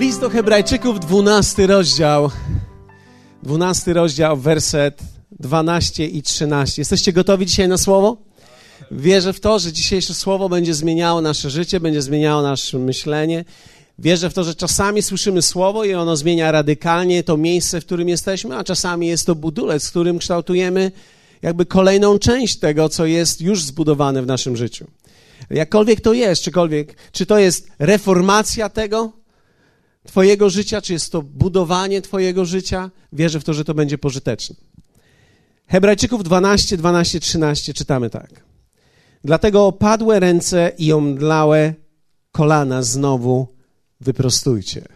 List do Hebrajczyków, 12 rozdział. 12 rozdział, werset 12 i 13. Jesteście gotowi dzisiaj na słowo? Wierzę w to, że dzisiejsze słowo będzie zmieniało nasze życie, będzie zmieniało nasze myślenie. Wierzę w to, że czasami słyszymy słowo i ono zmienia radykalnie to miejsce, w którym jesteśmy, a czasami jest to budulec, w którym kształtujemy jakby kolejną część tego, co jest już zbudowane w naszym życiu. Jakkolwiek to jest, czykolwiek, czy to jest reformacja tego, Twojego życia, czy jest to budowanie Twojego życia, wierzę w to, że to będzie pożyteczne. Hebrajczyków 12, 12, 13 czytamy tak. Dlatego opadłe ręce i omdlałe kolana znowu wyprostujcie.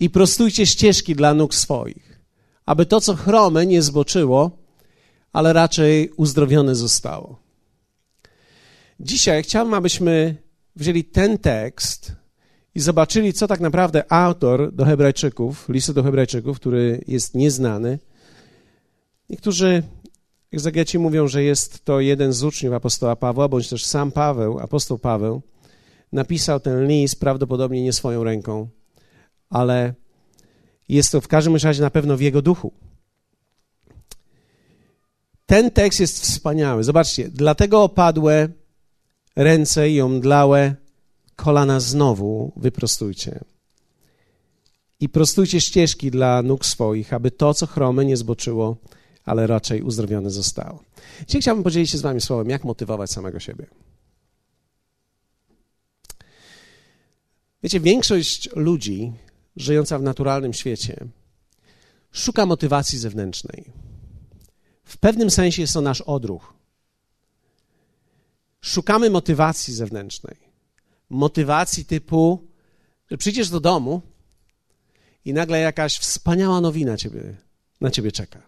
I prostujcie ścieżki dla nóg swoich, aby to, co chrome, nie zboczyło, ale raczej uzdrowione zostało. Dzisiaj chciałbym, abyśmy wzięli ten tekst i zobaczyli, co tak naprawdę autor do Hebrajczyków, listu do Hebrajczyków, który jest nieznany. Niektórzy egzegeci mówią, że jest to jeden z uczniów apostoła Pawła, bądź też sam Paweł, apostoł Paweł, napisał ten list prawdopodobnie nie swoją ręką, ale jest to w każdym razie na pewno w jego duchu. Ten tekst jest wspaniały. Zobaczcie, dlatego opadłe ręce i omdlałe kolana znowu wyprostujcie. I prostujcie ścieżki dla nóg swoich, aby to, co chrome, nie zboczyło, ale raczej uzdrowione zostało. Dzisiaj chciałbym podzielić się z wami słowem, jak motywować samego siebie. Wiecie, większość ludzi żyjąca w naturalnym świecie szuka motywacji zewnętrznej. W pewnym sensie jest to nasz odruch. Szukamy motywacji zewnętrznej. Motywacji typu, że przyjdziesz do domu i nagle jakaś wspaniała nowina ciebie, na ciebie czeka.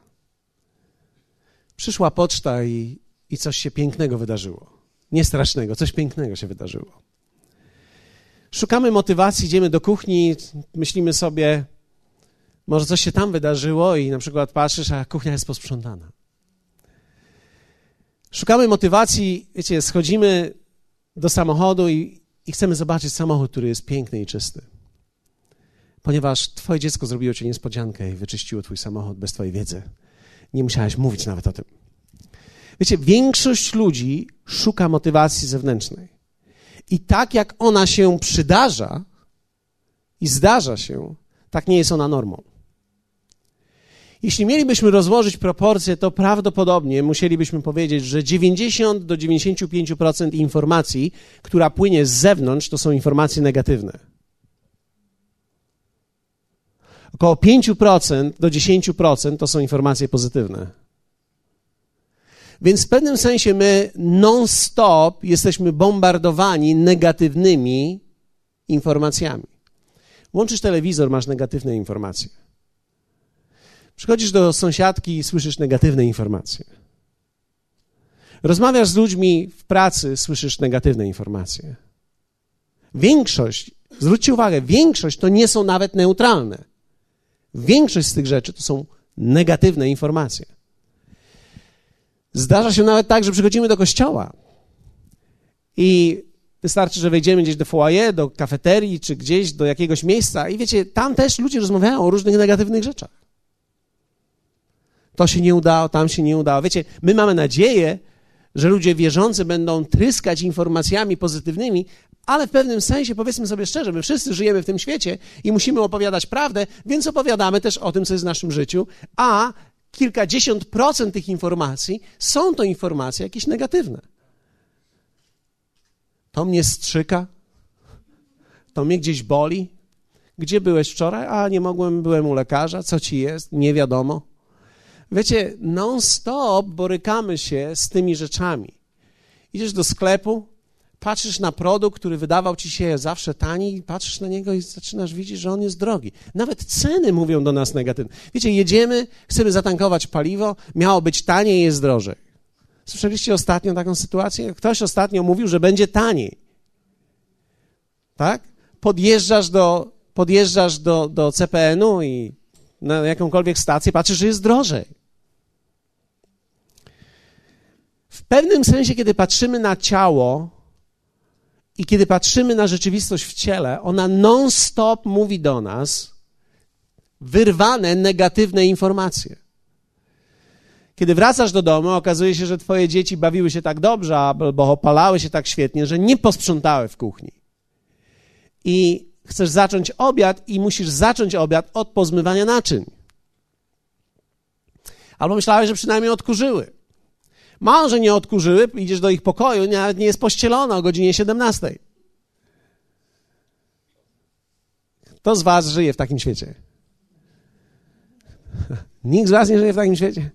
Przyszła poczta i, i coś się pięknego wydarzyło. Nie strasznego, coś pięknego się wydarzyło. Szukamy motywacji, idziemy do kuchni, myślimy sobie, może coś się tam wydarzyło i na przykład patrzysz, a kuchnia jest posprzątana. Szukamy motywacji, wiecie, schodzimy do samochodu i, i chcemy zobaczyć samochód, który jest piękny i czysty. Ponieważ twoje dziecko zrobiło ci niespodziankę i wyczyściło twój samochód bez twojej wiedzy. Nie musiałeś mówić nawet o tym. Wiecie, większość ludzi szuka motywacji zewnętrznej. I tak jak ona się przydarza i zdarza się, tak nie jest ona normą. Jeśli mielibyśmy rozłożyć proporcje, to prawdopodobnie musielibyśmy powiedzieć, że 90 do 95% informacji, która płynie z zewnątrz, to są informacje negatywne. Około 5% do 10% to są informacje pozytywne. Więc w pewnym sensie my non-stop jesteśmy bombardowani negatywnymi informacjami. Włączysz telewizor, masz negatywne informacje. Przychodzisz do sąsiadki i słyszysz negatywne informacje. Rozmawiasz z ludźmi w pracy, słyszysz negatywne informacje. Większość, zwróćcie uwagę, większość to nie są nawet neutralne. Większość z tych rzeczy to są negatywne informacje. Zdarza się nawet tak, że przychodzimy do kościoła i wystarczy, że wejdziemy gdzieś do foyer, do kafeterii czy gdzieś do jakiegoś miejsca i wiecie, tam też ludzie rozmawiają o różnych negatywnych rzeczach. To się nie udało, tam się nie udało. Wiecie, my mamy nadzieję, że ludzie wierzący będą tryskać informacjami pozytywnymi, ale w pewnym sensie, powiedzmy sobie szczerze, my wszyscy żyjemy w tym świecie i musimy opowiadać prawdę, więc opowiadamy też o tym, co jest w naszym życiu, a kilkadziesiąt procent tych informacji są to informacje jakieś negatywne. To mnie strzyka, to mnie gdzieś boli. Gdzie byłeś wczoraj? A nie mogłem, byłem u lekarza. Co ci jest? Nie wiadomo. Wiecie, non-stop borykamy się z tymi rzeczami. Idziesz do sklepu, patrzysz na produkt, który wydawał ci się zawsze tani, patrzysz na niego i zaczynasz widzieć, że on jest drogi. Nawet ceny mówią do nas negatywnie. Wiecie, jedziemy, chcemy zatankować paliwo, miało być taniej, jest drożej. Słyszeliście ostatnio taką sytuację? Ktoś ostatnio mówił, że będzie taniej. Tak? Podjeżdżasz do, podjeżdżasz do, do CPN-u i na jakąkolwiek stację, patrzysz, że jest drożej. W pewnym sensie, kiedy patrzymy na ciało I kiedy patrzymy na rzeczywistość w ciele, ona non-stop mówi do nas wyrwane negatywne informacje. Kiedy wracasz do domu, okazuje się, że twoje dzieci bawiły się tak dobrze, albo opalały się tak świetnie, że nie posprzątały w kuchni. I chcesz zacząć obiad i musisz zacząć obiad od pozmywania naczyń. Albo myślałeś, że przynajmniej odkurzyły. Mało, że nie odkurzyły, idziesz do ich pokoju, nawet nie jest pościelona o godzinie 17. Kto z was żyje w takim świecie? Nikt z was nie żyje w takim świecie?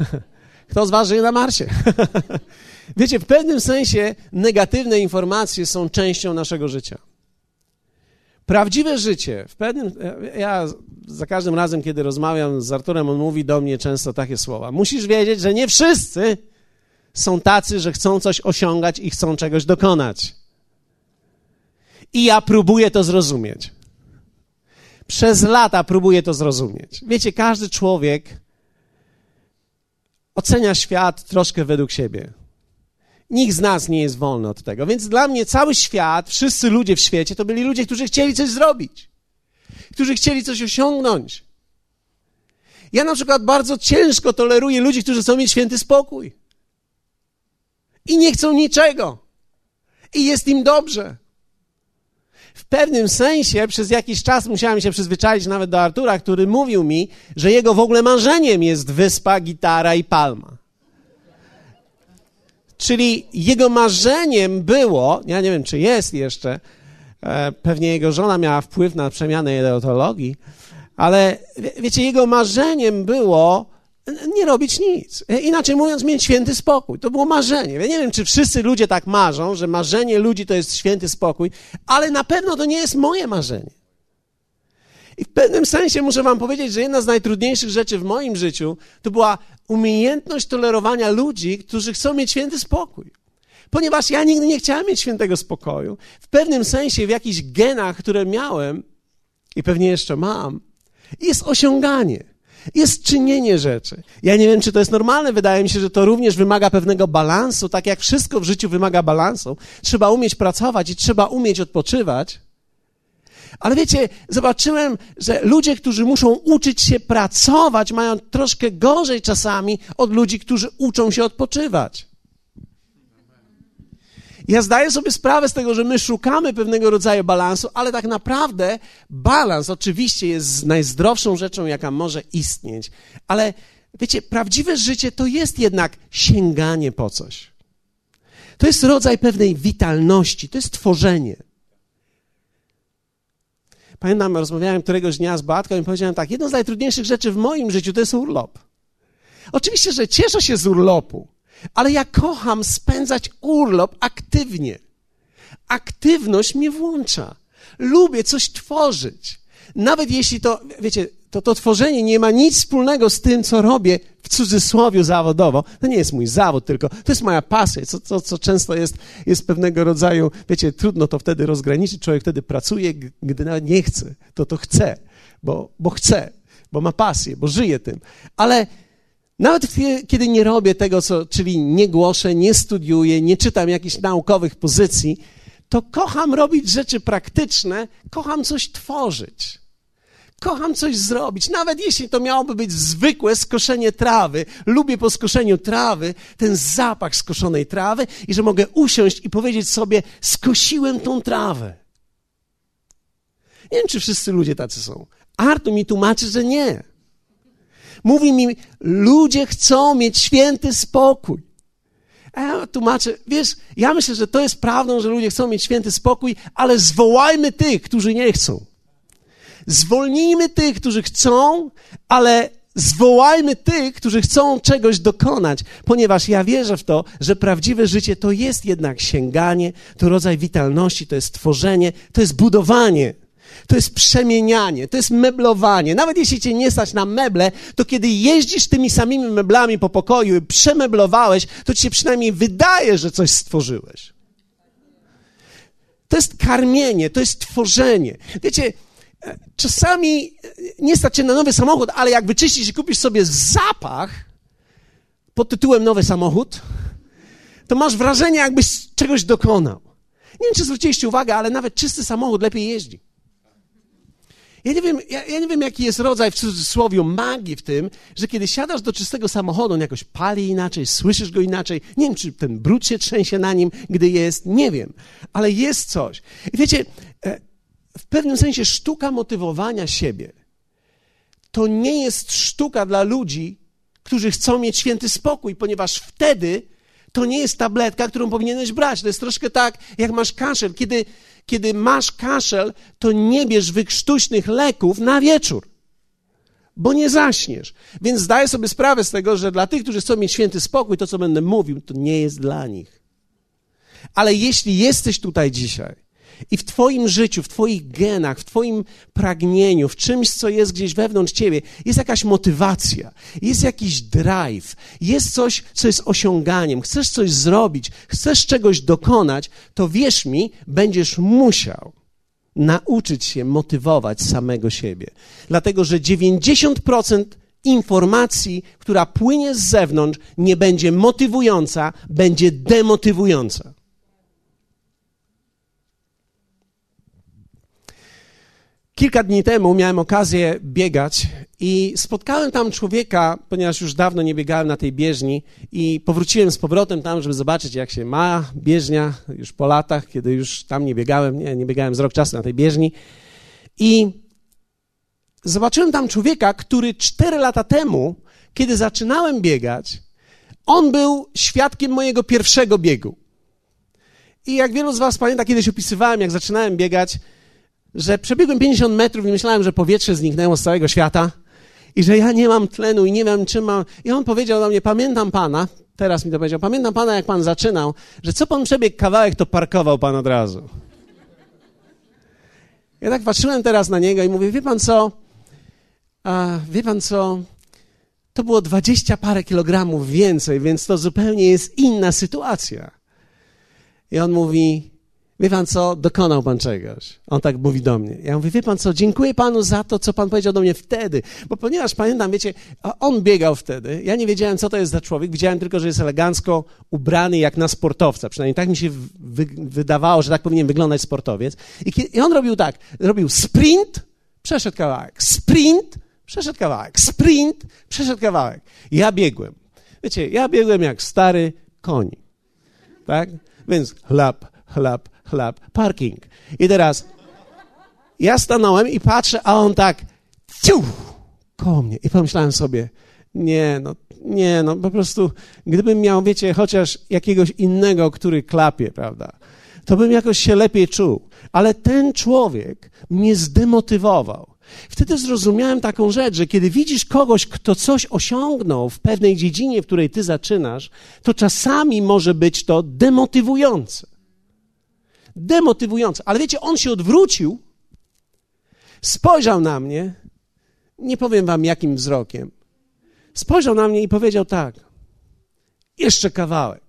Kto z was żyje na Marsie? Wiecie, w pewnym sensie negatywne informacje są częścią naszego życia. Prawdziwe życie, w pewnym. Ja za każdym razem, kiedy rozmawiam z Arturem, on mówi do mnie często takie słowa. Musisz wiedzieć, że nie wszyscy są tacy, że chcą coś osiągać i chcą czegoś dokonać. I ja próbuję to zrozumieć. Przez lata próbuję to zrozumieć. Wiecie, każdy człowiek ocenia świat troszkę według siebie. Nikt z nas nie jest wolny od tego. Więc dla mnie cały świat, wszyscy ludzie w świecie to byli ludzie, którzy chcieli coś zrobić, którzy chcieli coś osiągnąć. Ja na przykład bardzo ciężko toleruję ludzi, którzy chcą mieć święty spokój. I nie chcą niczego. I jest im dobrze. W pewnym sensie przez jakiś czas musiałem się przyzwyczaić nawet do Artura, który mówił mi, że jego w ogóle marzeniem jest wyspa, gitara i palma. Czyli jego marzeniem było, ja nie wiem, czy jest jeszcze, e, pewnie jego żona miała wpływ na przemianę ideologii, ale wiecie, jego marzeniem było nie robić nic. Inaczej mówiąc, mieć święty spokój. To było marzenie. Ja nie wiem, czy wszyscy ludzie tak marzą, że marzenie ludzi to jest święty spokój, ale na pewno to nie jest moje marzenie. I w pewnym sensie muszę Wam powiedzieć, że jedna z najtrudniejszych rzeczy w moim życiu to była umiejętność tolerowania ludzi, którzy chcą mieć święty spokój. Ponieważ ja nigdy nie chciałem mieć świętego spokoju. W pewnym sensie, w jakichś genach, które miałem i pewnie jeszcze mam, jest osiąganie, jest czynienie rzeczy. Ja nie wiem, czy to jest normalne. Wydaje mi się, że to również wymaga pewnego balansu. Tak jak wszystko w życiu wymaga balansu, trzeba umieć pracować i trzeba umieć odpoczywać. Ale wiecie, zobaczyłem, że ludzie, którzy muszą uczyć się pracować, mają troszkę gorzej czasami od ludzi, którzy uczą się odpoczywać. Ja zdaję sobie sprawę z tego, że my szukamy pewnego rodzaju balansu, ale tak naprawdę balans oczywiście jest najzdrowszą rzeczą, jaka może istnieć. Ale wiecie, prawdziwe życie to jest jednak sięganie po coś. To jest rodzaj pewnej witalności, to jest tworzenie. Pamiętam, rozmawiałem któregoś dnia z Beatką i powiedziałem tak, jedną z najtrudniejszych rzeczy w moim życiu to jest urlop. Oczywiście, że cieszę się z urlopu, ale ja kocham spędzać urlop aktywnie. Aktywność mnie włącza. Lubię coś tworzyć. Nawet jeśli to, wiecie, to, to tworzenie nie ma nic wspólnego z tym, co robię w cudzysłowie zawodowo. To nie jest mój zawód, tylko to jest moja pasja, co, co, co często jest, jest pewnego rodzaju, wiecie, trudno to wtedy rozgraniczyć. Człowiek wtedy pracuje, gdy nawet nie chce, to to chce, bo, bo chce, bo ma pasję, bo żyje tym. Ale nawet kiedy nie robię tego, co, czyli nie głoszę, nie studiuję, nie czytam jakichś naukowych pozycji, to kocham robić rzeczy praktyczne, kocham coś tworzyć. Kocham coś zrobić, nawet jeśli to miałoby być zwykłe skoszenie trawy. Lubię po skoszeniu trawy ten zapach skoszonej trawy i że mogę usiąść i powiedzieć sobie: Skosiłem tą trawę. Nie wiem, czy wszyscy ludzie tacy są. Artur mi tłumaczy, że nie. Mówi mi, ludzie chcą mieć święty spokój. A ja tłumaczę, wiesz, ja myślę, że to jest prawdą, że ludzie chcą mieć święty spokój, ale zwołajmy tych, którzy nie chcą. Zwolnijmy tych, którzy chcą, ale zwołajmy tych, którzy chcą czegoś dokonać, ponieważ ja wierzę w to, że prawdziwe życie to jest jednak sięganie, to rodzaj witalności, to jest tworzenie, to jest budowanie. To jest przemienianie, to jest meblowanie. Nawet jeśli cię nie stać na meble, to kiedy jeździsz tymi samymi meblami po pokoju i przemeblowałeś, to ci się przynajmniej wydaje, że coś stworzyłeś. To jest karmienie, to jest tworzenie. Wiecie, czasami nie stać się na nowy samochód, ale jak wyczyścisz i kupisz sobie zapach pod tytułem nowy samochód, to masz wrażenie, jakbyś czegoś dokonał. Nie wiem, czy zwróciliście uwagę, ale nawet czysty samochód lepiej jeździ. Ja nie, wiem, ja, ja, nie wiem, jaki jest rodzaj w cudzysłowie magii w tym, że kiedy siadasz do czystego samochodu, on jakoś pali inaczej, słyszysz go inaczej. Nie wiem, czy ten brud się trzęsie na nim, gdy jest, nie wiem, ale jest coś. I wiecie, e, w pewnym sensie sztuka motywowania siebie to nie jest sztuka dla ludzi, którzy chcą mieć święty spokój, ponieważ wtedy to nie jest tabletka, którą powinieneś brać. To jest troszkę tak, jak masz kaszel. Kiedy, kiedy masz kaszel, to nie bierz wykrztuśnych leków na wieczór, bo nie zaśniesz. Więc zdaję sobie sprawę z tego, że dla tych, którzy chcą mieć święty spokój, to co będę mówił, to nie jest dla nich. Ale jeśli jesteś tutaj dzisiaj i w Twoim życiu, w Twoich genach, w Twoim pragnieniu, w czymś, co jest gdzieś wewnątrz Ciebie, jest jakaś motywacja, jest jakiś drive, jest coś, co jest osiąganiem, chcesz coś zrobić, chcesz czegoś dokonać, to wierz mi, będziesz musiał nauczyć się motywować samego siebie. Dlatego, że 90% informacji, która płynie z zewnątrz, nie będzie motywująca, będzie demotywująca. Kilka dni temu miałem okazję biegać i spotkałem tam człowieka, ponieważ już dawno nie biegałem na tej bieżni i powróciłem z powrotem tam, żeby zobaczyć, jak się ma bieżnia już po latach, kiedy już tam nie biegałem, nie, nie biegałem z rok czasu na tej bieżni. I zobaczyłem tam człowieka, który cztery lata temu, kiedy zaczynałem biegać, on był świadkiem mojego pierwszego biegu. I jak wielu z Was pamięta, kiedyś opisywałem, jak zaczynałem biegać, że przebiegłem 50 metrów i myślałem, że powietrze zniknęło z całego świata i że ja nie mam tlenu i nie wiem, czym mam. I on powiedział do mnie: Pamiętam pana, teraz mi to powiedział, pamiętam pana, jak pan zaczynał, że co pan przebiegł kawałek, to parkował pan od razu. Ja tak patrzyłem teraz na niego i mówię: Wie pan co? A, wie pan co? To było dwadzieścia parę kilogramów więcej, więc to zupełnie jest inna sytuacja. I on mówi: Wie pan co, dokonał pan czegoś. On tak mówi do mnie. Ja mówię, wie pan co, dziękuję panu za to, co pan powiedział do mnie wtedy. Bo ponieważ pamiętam, wiecie, on biegał wtedy. Ja nie wiedziałem, co to jest za człowiek. Widziałem tylko, że jest elegancko ubrany jak na sportowca. Przynajmniej tak mi się wy wydawało, że tak powinien wyglądać sportowiec. I, I on robił tak. Robił sprint, przeszedł kawałek. Sprint, przeszedł kawałek. Sprint, przeszedł kawałek. Ja biegłem. Wiecie, ja biegłem jak stary koń. Tak? Więc chlap, chlap, chleb, parking. I teraz ja stanąłem i patrzę, a on tak ciu, koło mnie. I pomyślałem sobie, nie, no, nie, no po prostu, gdybym miał, wiecie, chociaż jakiegoś innego, który klapie, prawda, to bym jakoś się lepiej czuł. Ale ten człowiek mnie zdemotywował. Wtedy zrozumiałem taką rzecz, że kiedy widzisz kogoś, kto coś osiągnął w pewnej dziedzinie, w której ty zaczynasz, to czasami może być to demotywujące demotywujące. Ale wiecie, on się odwrócił, spojrzał na mnie, nie powiem wam jakim wzrokiem, spojrzał na mnie i powiedział tak: Jeszcze kawałek.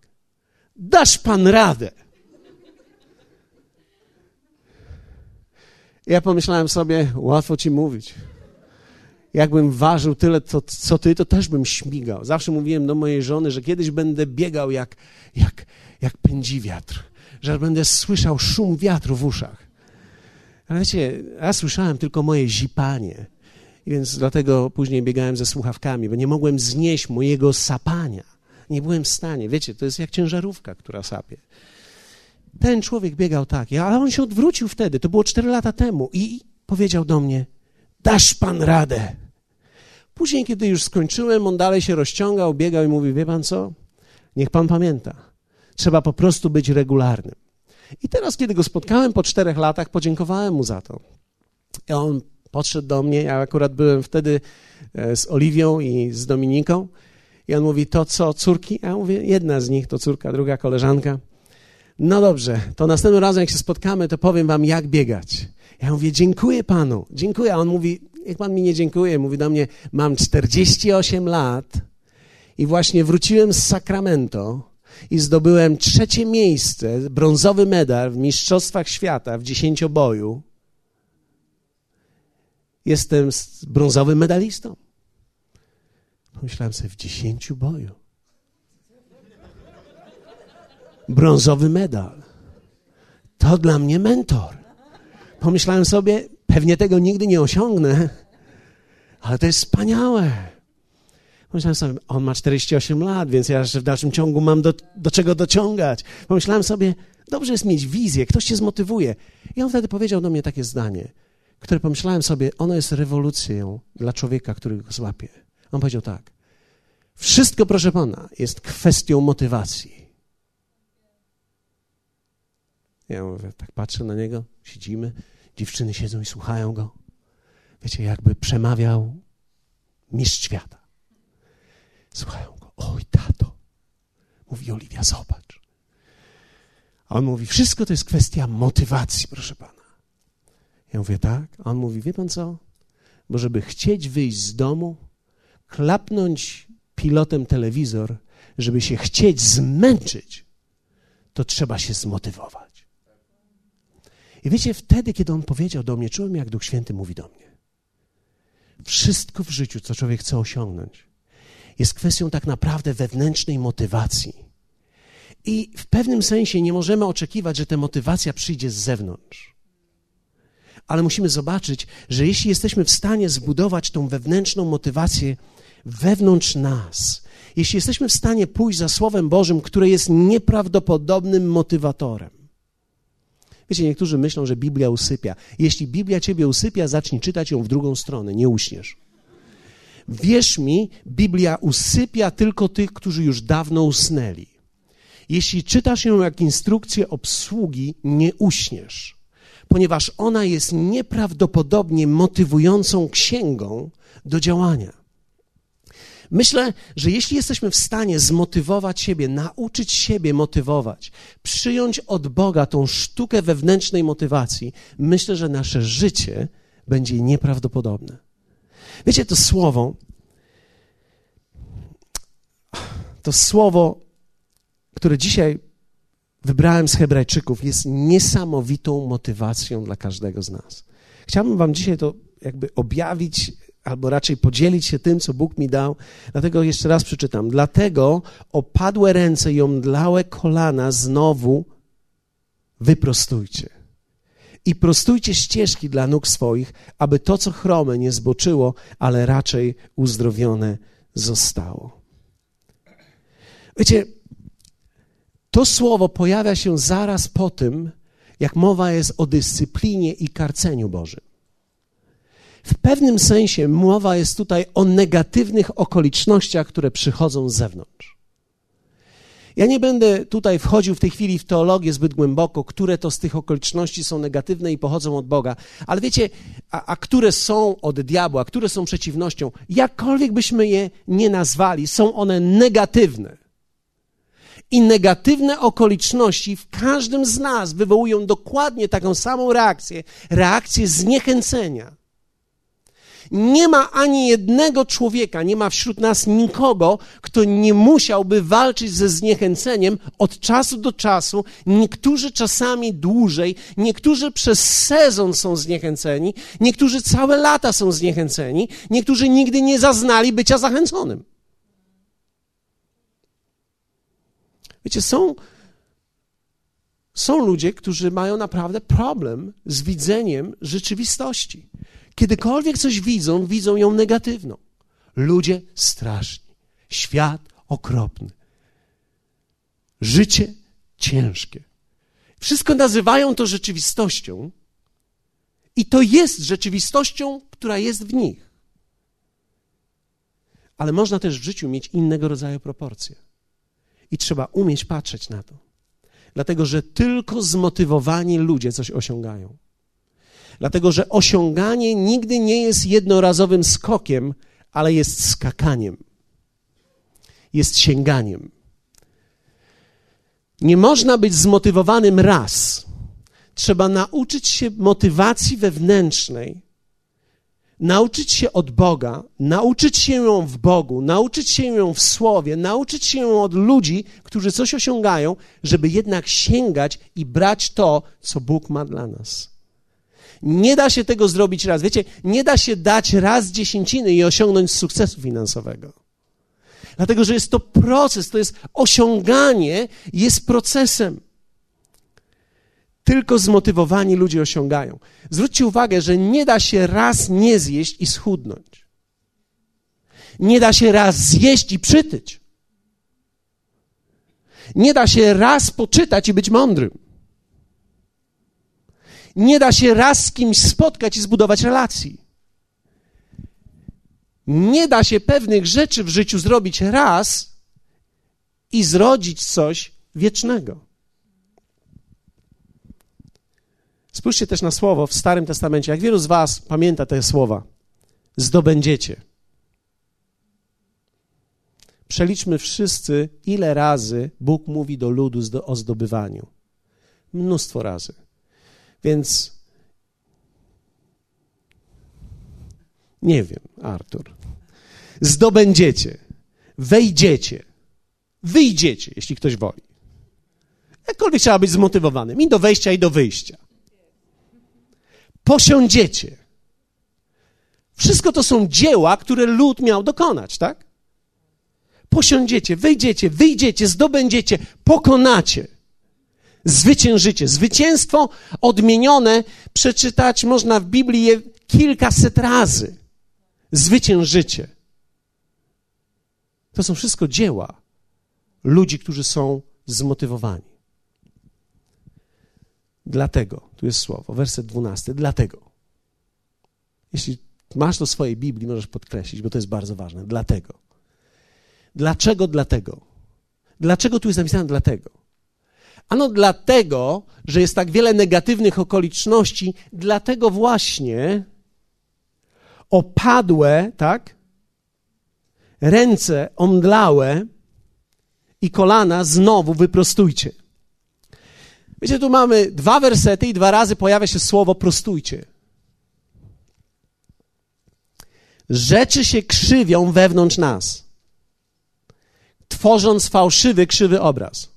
Dasz pan radę. Ja pomyślałem sobie, łatwo ci mówić. Jakbym ważył tyle, co, co ty, to też bym śmigał. Zawsze mówiłem do mojej żony, że kiedyś będę biegał jak, jak, jak pędzi wiatr że będę słyszał szum wiatru w uszach. Ale wiecie, ja słyszałem tylko moje zipanie, więc dlatego później biegałem ze słuchawkami, bo nie mogłem znieść mojego sapania. Nie byłem w stanie. Wiecie, to jest jak ciężarówka, która sapie. Ten człowiek biegał tak, ale on się odwrócił wtedy, to było cztery lata temu i powiedział do mnie, dasz pan radę. Później, kiedy już skończyłem, on dalej się rozciągał, biegał i mówi, wie pan co? Niech pan pamięta, Trzeba po prostu być regularnym. I teraz, kiedy go spotkałem po czterech latach, podziękowałem mu za to. I on podszedł do mnie, ja akurat byłem wtedy e, z Oliwią i z Dominiką. I on mówi, to co, córki? A ja mówię, jedna z nich to córka, druga koleżanka. No dobrze, to następnym razem, jak się spotkamy, to powiem wam, jak biegać. Ja mówię, dziękuję panu, dziękuję. A on mówi, jak pan mi nie dziękuję, mówi do mnie, mam 48 lat i właśnie wróciłem z Sacramento i zdobyłem trzecie miejsce, brązowy medal w Mistrzostwach Świata w dziesięcioboju. Jestem brązowym medalistą. Pomyślałem sobie, w dziesięciu boju. Brązowy medal. to dla mnie mentor. Pomyślałem sobie, pewnie tego nigdy nie osiągnę, ale to jest wspaniałe. Pomyślałem sobie, on ma 48 lat, więc ja w dalszym ciągu mam do, do czego dociągać. Pomyślałem sobie, dobrze jest mieć wizję, ktoś cię zmotywuje. I on wtedy powiedział do mnie takie zdanie, które pomyślałem sobie, ono jest rewolucją dla człowieka, który go złapie. On powiedział tak, wszystko, proszę pana, jest kwestią motywacji. Ja mówię, tak patrzę na niego, siedzimy, dziewczyny siedzą i słuchają go. Wiecie, jakby przemawiał mistrz świata. Słuchają go. Oj, tato. Mówi Oliwia, zobacz. A on mówi, wszystko to jest kwestia motywacji, proszę pana. Ja mówię, tak. A on mówi, wie pan co? Bo żeby chcieć wyjść z domu, klapnąć pilotem telewizor, żeby się chcieć zmęczyć, to trzeba się zmotywować. I wiecie, wtedy, kiedy on powiedział do mnie, czułem, jak Duch Święty mówi do mnie. Wszystko w życiu, co człowiek chce osiągnąć, jest kwestią tak naprawdę wewnętrznej motywacji. I w pewnym sensie nie możemy oczekiwać, że ta motywacja przyjdzie z zewnątrz. Ale musimy zobaczyć, że jeśli jesteśmy w stanie zbudować tą wewnętrzną motywację wewnątrz nas, jeśli jesteśmy w stanie pójść za Słowem Bożym, które jest nieprawdopodobnym motywatorem. Wiecie, niektórzy myślą, że Biblia usypia. Jeśli Biblia ciebie usypia, zacznij czytać ją w drugą stronę, nie uśniesz. Wierz mi, Biblia usypia tylko tych, którzy już dawno usnęli. Jeśli czytasz ją jak instrukcję obsługi, nie uśniesz, ponieważ ona jest nieprawdopodobnie motywującą księgą do działania. Myślę, że jeśli jesteśmy w stanie zmotywować siebie, nauczyć siebie motywować, przyjąć od Boga tą sztukę wewnętrznej motywacji, myślę, że nasze życie będzie nieprawdopodobne. Wiecie, to słowo, to słowo, które dzisiaj wybrałem z Hebrajczyków, jest niesamowitą motywacją dla każdego z nas. Chciałbym Wam dzisiaj to jakby objawić, albo raczej podzielić się tym, co Bóg mi dał. Dlatego jeszcze raz przeczytam. Dlatego opadłe ręce i omdlałe kolana znowu wyprostujcie i prostujcie ścieżki dla nóg swoich, aby to, co chrome, nie zboczyło, ale raczej uzdrowione zostało. Wiecie, to słowo pojawia się zaraz po tym, jak mowa jest o dyscyplinie i karceniu Bożym. W pewnym sensie mowa jest tutaj o negatywnych okolicznościach, które przychodzą z zewnątrz. Ja nie będę tutaj wchodził w tej chwili w teologię zbyt głęboko, które to z tych okoliczności są negatywne i pochodzą od Boga, ale wiecie, a, a które są od diabła, które są przeciwnością, jakkolwiek byśmy je nie nazwali, są one negatywne. I negatywne okoliczności w każdym z nas wywołują dokładnie taką samą reakcję reakcję zniechęcenia. Nie ma ani jednego człowieka, nie ma wśród nas nikogo, kto nie musiałby walczyć ze zniechęceniem od czasu do czasu. Niektórzy czasami dłużej, niektórzy przez sezon są zniechęceni, niektórzy całe lata są zniechęceni, niektórzy nigdy nie zaznali bycia zachęconym. Wiecie, są, są ludzie, którzy mają naprawdę problem z widzeniem rzeczywistości. Kiedykolwiek coś widzą, widzą ją negatywną. Ludzie straszni, świat okropny, życie ciężkie. Wszystko nazywają to rzeczywistością, i to jest rzeczywistością, która jest w nich. Ale można też w życiu mieć innego rodzaju proporcje. I trzeba umieć patrzeć na to. Dlatego, że tylko zmotywowani ludzie coś osiągają. Dlatego, że osiąganie nigdy nie jest jednorazowym skokiem, ale jest skakaniem. Jest sięganiem. Nie można być zmotywowanym raz. Trzeba nauczyć się motywacji wewnętrznej, nauczyć się od Boga, nauczyć się ją w Bogu, nauczyć się ją w Słowie, nauczyć się ją od ludzi, którzy coś osiągają, żeby jednak sięgać i brać to, co Bóg ma dla nas. Nie da się tego zrobić raz. Wiecie, nie da się dać raz dziesięciny i osiągnąć sukcesu finansowego. Dlatego, że jest to proces, to jest osiąganie, jest procesem. Tylko zmotywowani ludzie osiągają. Zwróćcie uwagę, że nie da się raz nie zjeść i schudnąć. Nie da się raz zjeść i przytyć. Nie da się raz poczytać i być mądrym. Nie da się raz z kimś spotkać i zbudować relacji. Nie da się pewnych rzeczy w życiu zrobić raz i zrodzić coś wiecznego. Spójrzcie też na słowo w Starym Testamencie. Jak wielu z Was pamięta te słowa? Zdobędziecie. Przeliczmy wszyscy, ile razy Bóg mówi do ludu o zdobywaniu. Mnóstwo razy. Więc nie wiem, Artur. Zdobędziecie, wejdziecie, wyjdziecie, jeśli ktoś woli. Jakkolwiek trzeba być zmotywowanym i do wejścia, i do wyjścia. Posiądziecie. Wszystko to są dzieła, które lud miał dokonać, tak? Posiądziecie, wejdziecie, wyjdziecie, zdobędziecie, pokonacie. Zwyciężycie. Zwycięstwo odmienione przeczytać można w Biblii je kilkaset razy. Zwyciężycie. To są wszystko dzieła ludzi, którzy są zmotywowani. Dlatego, tu jest słowo, werset 12, dlatego. Jeśli masz to w swojej Biblii, możesz podkreślić, bo to jest bardzo ważne. Dlatego. Dlaczego dlatego? Dlaczego tu jest napisane dlatego? Ano dlatego, że jest tak wiele negatywnych okoliczności, dlatego właśnie opadłe, tak? Ręce omdlałe i kolana znowu wyprostujcie. Wiecie, tu mamy dwa wersety i dwa razy pojawia się słowo prostujcie. Rzeczy się krzywią wewnątrz nas, tworząc fałszywy, krzywy obraz.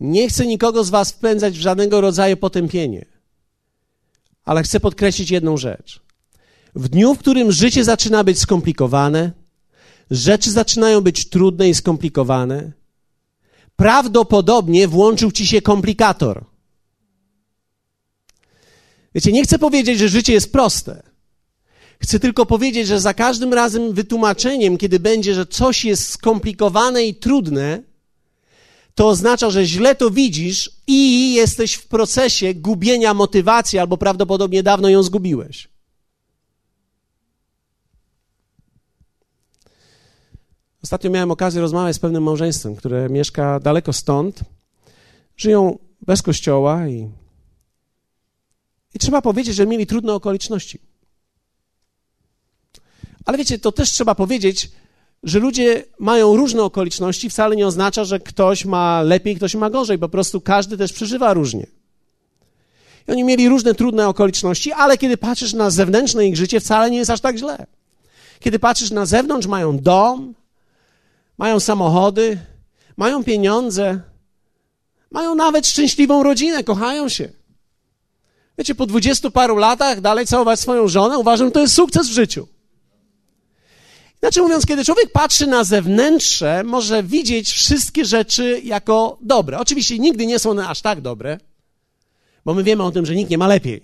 Nie chcę nikogo z Was wpędzać w żadnego rodzaju potępienie, ale chcę podkreślić jedną rzecz. W dniu, w którym życie zaczyna być skomplikowane, rzeczy zaczynają być trudne i skomplikowane, prawdopodobnie włączył ci się komplikator. Wiecie, nie chcę powiedzieć, że życie jest proste. Chcę tylko powiedzieć, że za każdym razem wytłumaczeniem, kiedy będzie, że coś jest skomplikowane i trudne, to oznacza, że źle to widzisz i jesteś w procesie gubienia motywacji, albo prawdopodobnie dawno ją zgubiłeś. Ostatnio miałem okazję rozmawiać z pewnym małżeństwem, które mieszka daleko stąd. Żyją bez kościoła i, i trzeba powiedzieć, że mieli trudne okoliczności. Ale wiecie, to też trzeba powiedzieć, że ludzie mają różne okoliczności, wcale nie oznacza, że ktoś ma lepiej, ktoś ma gorzej. Po prostu każdy też przeżywa różnie. I oni mieli różne trudne okoliczności, ale kiedy patrzysz na zewnętrzne ich życie, wcale nie jest aż tak źle. Kiedy patrzysz na zewnątrz, mają dom, mają samochody, mają pieniądze, mają nawet szczęśliwą rodzinę, kochają się. Wiecie, po dwudziestu paru latach dalej całować swoją żonę, uważam, to jest sukces w życiu. Inaczej mówiąc, kiedy człowiek patrzy na zewnętrzne, może widzieć wszystkie rzeczy jako dobre. Oczywiście nigdy nie są one aż tak dobre, bo my wiemy o tym, że nikt nie ma lepiej.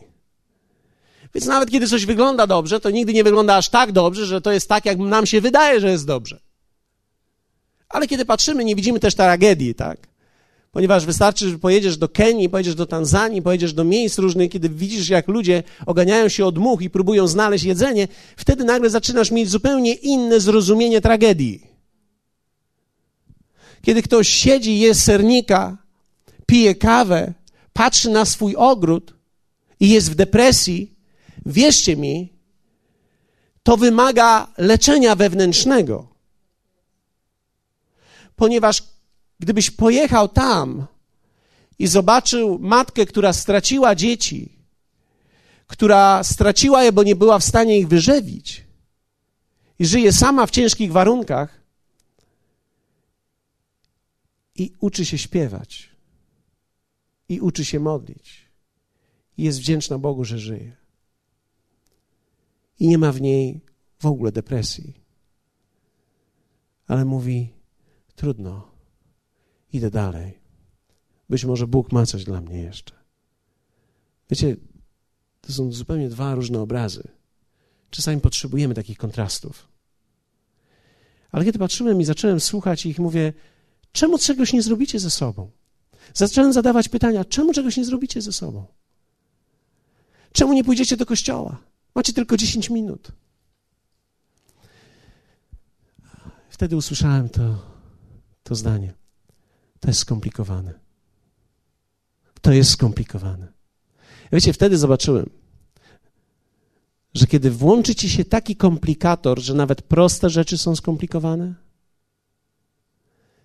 Więc nawet kiedy coś wygląda dobrze, to nigdy nie wygląda aż tak dobrze, że to jest tak, jak nam się wydaje, że jest dobrze. Ale kiedy patrzymy, nie widzimy też tragedii, tak? Ponieważ wystarczy, że pojedziesz do Kenii, pojedziesz do Tanzanii, pojedziesz do miejsc różnych, kiedy widzisz, jak ludzie oganiają się od much i próbują znaleźć jedzenie, wtedy nagle zaczynasz mieć zupełnie inne zrozumienie tragedii. Kiedy ktoś siedzi, je sernika, pije kawę, patrzy na swój ogród i jest w depresji, wierzcie mi, to wymaga leczenia wewnętrznego ponieważ gdybyś pojechał tam i zobaczył matkę, która straciła dzieci, która straciła je, bo nie była w stanie ich wyżywić i żyje sama w ciężkich warunkach i uczy się śpiewać i uczy się modlić i jest wdzięczna Bogu, że żyje. I nie ma w niej w ogóle depresji. Ale mówi: Trudno. Idę dalej. być może Bóg ma coś dla mnie jeszcze. Wiecie, to są zupełnie dwa różne obrazy. Czasami potrzebujemy takich kontrastów. Ale kiedy patrzyłem i zacząłem słuchać ich, mówię, czemu czegoś nie zrobicie ze sobą? Zacząłem zadawać pytania, czemu czegoś nie zrobicie ze sobą? Czemu nie pójdziecie do kościoła? Macie tylko 10 minut. Wtedy usłyszałem to, to zdanie. To jest skomplikowane. To jest skomplikowane. Wiecie, wtedy zobaczyłem, że kiedy włączy ci się taki komplikator, że nawet proste rzeczy są skomplikowane,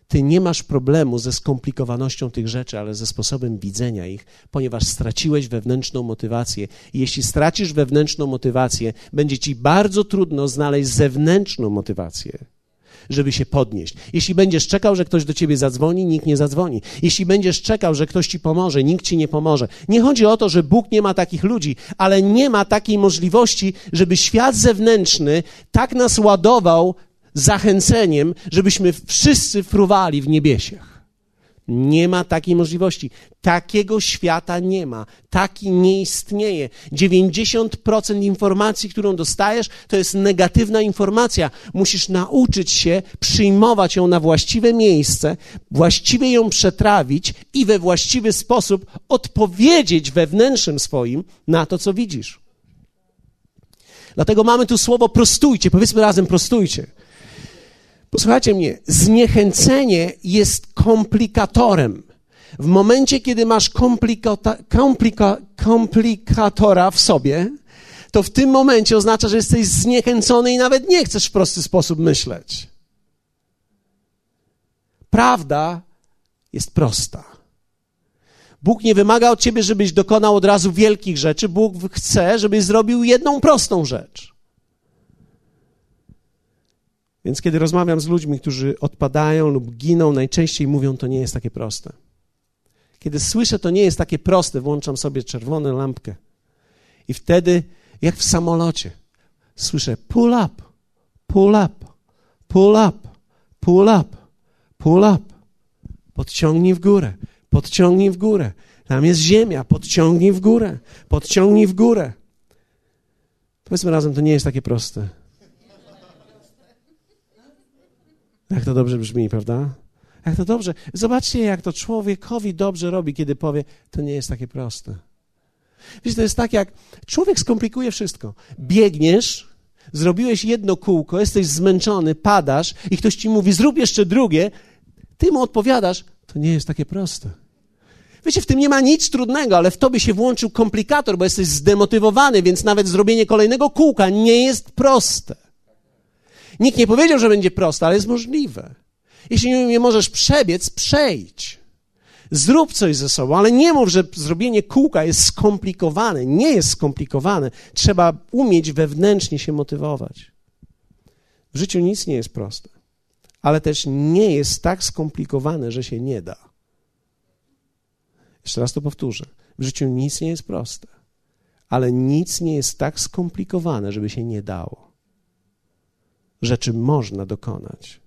ty nie masz problemu ze skomplikowanością tych rzeczy, ale ze sposobem widzenia ich, ponieważ straciłeś wewnętrzną motywację. I jeśli stracisz wewnętrzną motywację, będzie ci bardzo trudno znaleźć zewnętrzną motywację żeby się podnieść. Jeśli będziesz czekał, że ktoś do ciebie zadzwoni, nikt nie zadzwoni. Jeśli będziesz czekał, że ktoś ci pomoże, nikt ci nie pomoże. Nie chodzi o to, że Bóg nie ma takich ludzi, ale nie ma takiej możliwości, żeby świat zewnętrzny tak nas ładował zachęceniem, żebyśmy wszyscy fruwali w niebiesiach. Nie ma takiej możliwości. Takiego świata nie ma. Taki nie istnieje. 90% informacji, którą dostajesz, to jest negatywna informacja. Musisz nauczyć się przyjmować ją na właściwe miejsce, właściwie ją przetrawić i we właściwy sposób odpowiedzieć wewnętrznym swoim na to, co widzisz. Dlatego mamy tu słowo prostujcie. Powiedzmy razem prostujcie. Posłuchajcie mnie, zniechęcenie jest komplikatorem. W momencie, kiedy masz komplikata, komplika, komplikatora w sobie, to w tym momencie oznacza, że jesteś zniechęcony i nawet nie chcesz w prosty sposób myśleć. Prawda jest prosta. Bóg nie wymaga od ciebie, żebyś dokonał od razu wielkich rzeczy. Bóg chce, żebyś zrobił jedną prostą rzecz. Więc kiedy rozmawiam z ludźmi, którzy odpadają lub giną, najczęściej mówią, to nie jest takie proste. Kiedy słyszę, to nie jest takie proste, włączam sobie czerwoną lampkę. I wtedy, jak w samolocie, słyszę pull up, pull up, pull up, pull up, pull up. Podciągnij w górę, podciągnij w górę. Tam jest ziemia, podciągnij w górę, podciągnij w górę. Powiedzmy razem, to nie jest takie proste. Jak to dobrze brzmi, prawda? Jak to dobrze. Zobaczcie, jak to człowiekowi dobrze robi, kiedy powie, to nie jest takie proste. Wiesz, to jest tak, jak człowiek skomplikuje wszystko. Biegniesz, zrobiłeś jedno kółko, jesteś zmęczony, padasz i ktoś ci mówi, zrób jeszcze drugie. Ty mu odpowiadasz, to nie jest takie proste. Wiecie, w tym nie ma nic trudnego, ale w tobie się włączył komplikator, bo jesteś zdemotywowany, więc nawet zrobienie kolejnego kółka nie jest proste. Nikt nie powiedział, że będzie proste, ale jest możliwe. Jeśli nie możesz przebiec, przejdź. Zrób coś ze sobą, ale nie mów, że zrobienie kółka jest skomplikowane. Nie jest skomplikowane. Trzeba umieć wewnętrznie się motywować. W życiu nic nie jest proste, ale też nie jest tak skomplikowane, że się nie da. Jeszcze raz to powtórzę. W życiu nic nie jest proste, ale nic nie jest tak skomplikowane, żeby się nie dało rzeczy można dokonać.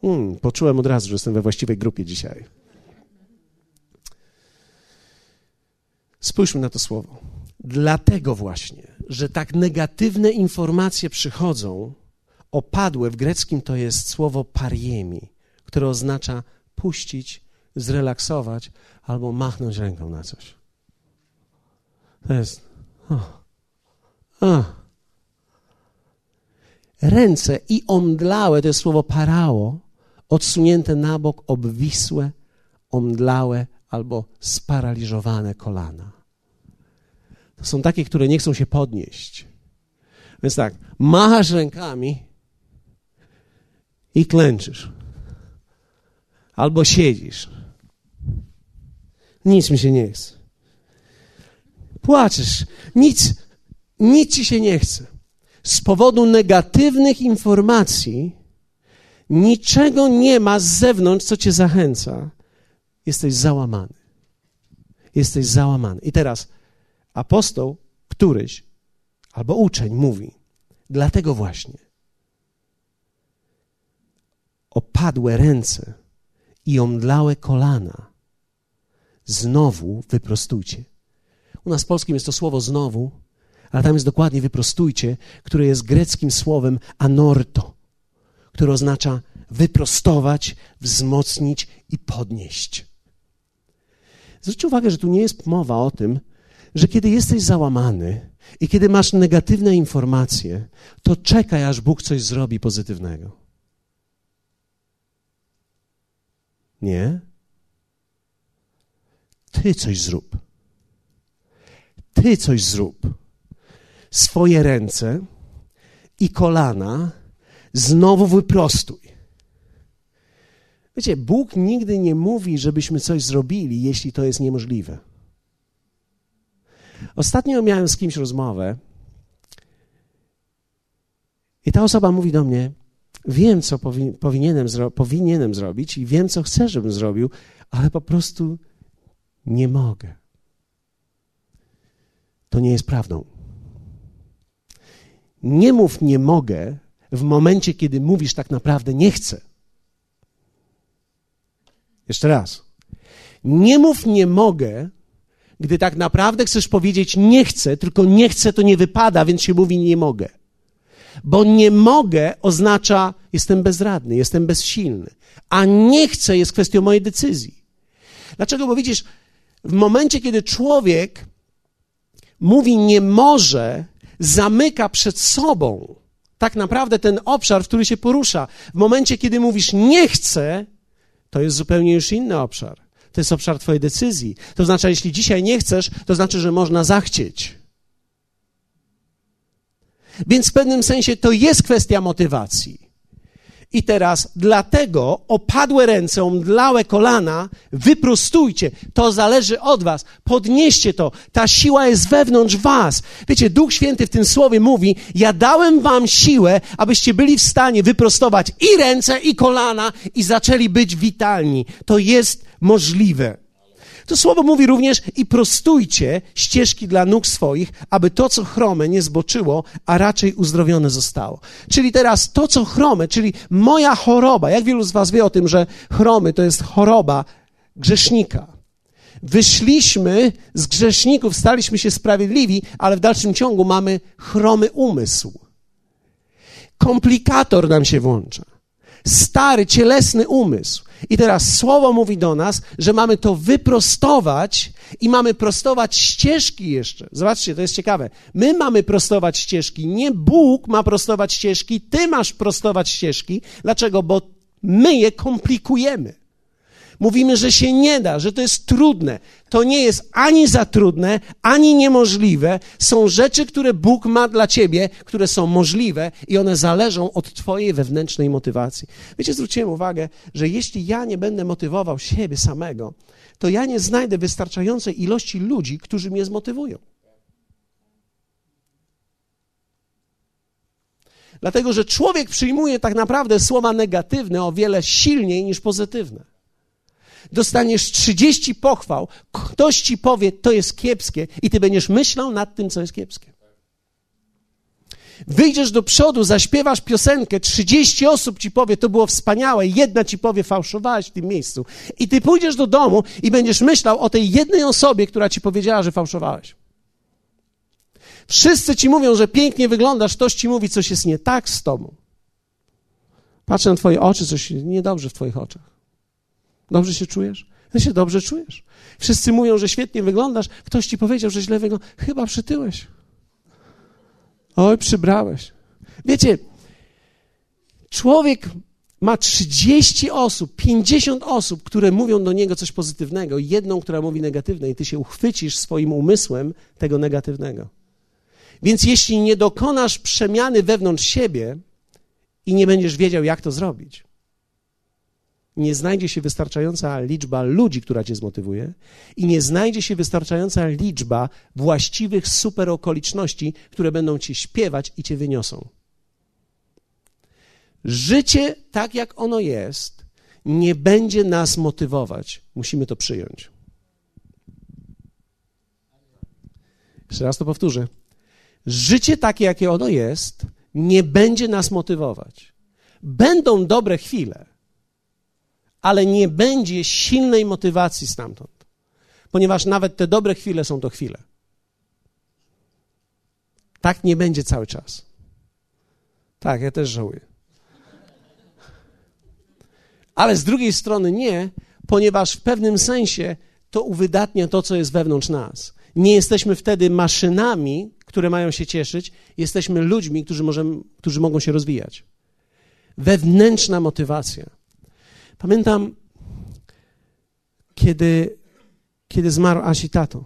Hmm, poczułem od razu, że jestem we właściwej grupie dzisiaj. Spójrzmy na to słowo. Dlatego właśnie, że tak negatywne informacje przychodzą, opadłe w greckim to jest słowo pariemi, które oznacza puścić, zrelaksować albo machnąć ręką na coś. To jest. Oh, oh ręce i omdlałe, to jest słowo parało, odsunięte na bok, obwisłe, omdlałe albo sparaliżowane kolana. To są takie, które nie chcą się podnieść. Więc tak, machasz rękami i klęczysz. Albo siedzisz. Nic mi się nie chce. Płaczesz. Nic, nic ci się nie chce z powodu negatywnych informacji niczego nie ma z zewnątrz, co cię zachęca. Jesteś załamany. Jesteś załamany. I teraz apostoł któryś albo uczeń mówi, dlatego właśnie opadłe ręce i omdlałe kolana znowu wyprostujcie. U nas w polskim jest to słowo znowu, ale tam jest dokładnie wyprostujcie, które jest greckim słowem anorto, które oznacza wyprostować, wzmocnić i podnieść. Zwróćcie uwagę, że tu nie jest mowa o tym, że kiedy jesteś załamany i kiedy masz negatywne informacje, to czekaj, aż Bóg coś zrobi pozytywnego. Nie. Ty coś zrób. Ty coś zrób. Swoje ręce i kolana znowu wyprostuj. Wiecie, Bóg nigdy nie mówi, żebyśmy coś zrobili, jeśli to jest niemożliwe. Ostatnio miałem z kimś rozmowę i ta osoba mówi do mnie: Wiem, co powinienem, zro powinienem zrobić i wiem, co chcę, żebym zrobił, ale po prostu nie mogę. To nie jest prawdą. Nie mów nie mogę w momencie, kiedy mówisz tak naprawdę nie chcę. Jeszcze raz. Nie mów nie mogę, gdy tak naprawdę chcesz powiedzieć nie chcę, tylko nie chcę to nie wypada, więc się mówi nie mogę. Bo nie mogę oznacza jestem bezradny, jestem bezsilny, a nie chcę jest kwestią mojej decyzji. Dlaczego? Bo widzisz, w momencie, kiedy człowiek mówi nie może, zamyka przed sobą tak naprawdę ten obszar, w który się porusza. W momencie, kiedy mówisz nie chcę, to jest zupełnie już inny obszar. To jest obszar Twojej decyzji. To znaczy, jeśli dzisiaj nie chcesz, to znaczy, że można zachcieć. Więc w pewnym sensie to jest kwestia motywacji. I teraz dlatego opadłe ręce, omdlałe kolana, wyprostujcie. To zależy od was. Podnieście to. Ta siła jest wewnątrz was. Wiecie, Duch Święty w tym słowie mówi, ja dałem wam siłę, abyście byli w stanie wyprostować i ręce, i kolana i zaczęli być witalni. To jest możliwe. To słowo mówi również i prostujcie ścieżki dla nóg swoich, aby to, co chrome, nie zboczyło, a raczej uzdrowione zostało. Czyli teraz to, co chrome, czyli moja choroba. Jak wielu z was wie o tym, że chromy to jest choroba grzesznika. Wyszliśmy z grzeszników, staliśmy się sprawiedliwi, ale w dalszym ciągu mamy chromy umysł. Komplikator nam się włącza. Stary, cielesny umysł. I teraz słowo mówi do nas, że mamy to wyprostować i mamy prostować ścieżki jeszcze. Zobaczcie, to jest ciekawe. My mamy prostować ścieżki, nie Bóg ma prostować ścieżki, ty masz prostować ścieżki. Dlaczego? Bo my je komplikujemy. Mówimy, że się nie da, że to jest trudne. To nie jest ani za trudne, ani niemożliwe. Są rzeczy, które Bóg ma dla ciebie, które są możliwe i one zależą od twojej wewnętrznej motywacji. Wiecie, zwróciłem uwagę, że jeśli ja nie będę motywował siebie samego, to ja nie znajdę wystarczającej ilości ludzi, którzy mnie zmotywują. Dlatego, że człowiek przyjmuje tak naprawdę słowa negatywne o wiele silniej niż pozytywne dostaniesz 30 pochwał, ktoś ci powie, to jest kiepskie, i ty będziesz myślał nad tym, co jest kiepskie. Wyjdziesz do przodu, zaśpiewasz piosenkę, 30 osób ci powie, to było wspaniałe, jedna ci powie, fałszowałeś w tym miejscu. I ty pójdziesz do domu i będziesz myślał o tej jednej osobie, która ci powiedziała, że fałszowałeś. Wszyscy ci mówią, że pięknie wyglądasz, ktoś ci mówi, coś jest nie tak z tobą. Patrzę na twoje oczy, coś niedobrze w twoich oczach. Dobrze się czujesz? Ty się dobrze czujesz. Wszyscy mówią, że świetnie wyglądasz. Ktoś ci powiedział, że źle wyglądasz. Chyba przytyłeś. Oj, przybrałeś. Wiecie, człowiek ma 30 osób, 50 osób, które mówią do niego coś pozytywnego, jedną, która mówi negatywne, i ty się uchwycisz swoim umysłem tego negatywnego. Więc jeśli nie dokonasz przemiany wewnątrz siebie i nie będziesz wiedział, jak to zrobić, nie znajdzie się wystarczająca liczba ludzi, która cię zmotywuje, i nie znajdzie się wystarczająca liczba właściwych super okoliczności, które będą ci śpiewać i cię wyniosą. Życie, tak jak ono jest, nie będzie nas motywować. Musimy to przyjąć. Jeszcze raz to powtórzę. Życie takie, jakie ono jest, nie będzie nas motywować. Będą dobre chwile ale nie będzie silnej motywacji stamtąd, ponieważ nawet te dobre chwile są to chwile. Tak nie będzie cały czas. Tak, ja też żałuję. Ale z drugiej strony nie, ponieważ w pewnym sensie to uwydatnia to, co jest wewnątrz nas. Nie jesteśmy wtedy maszynami, które mają się cieszyć, jesteśmy ludźmi, którzy, możemy, którzy mogą się rozwijać. Wewnętrzna motywacja. Pamiętam, kiedy, kiedy zmarł Asi tato.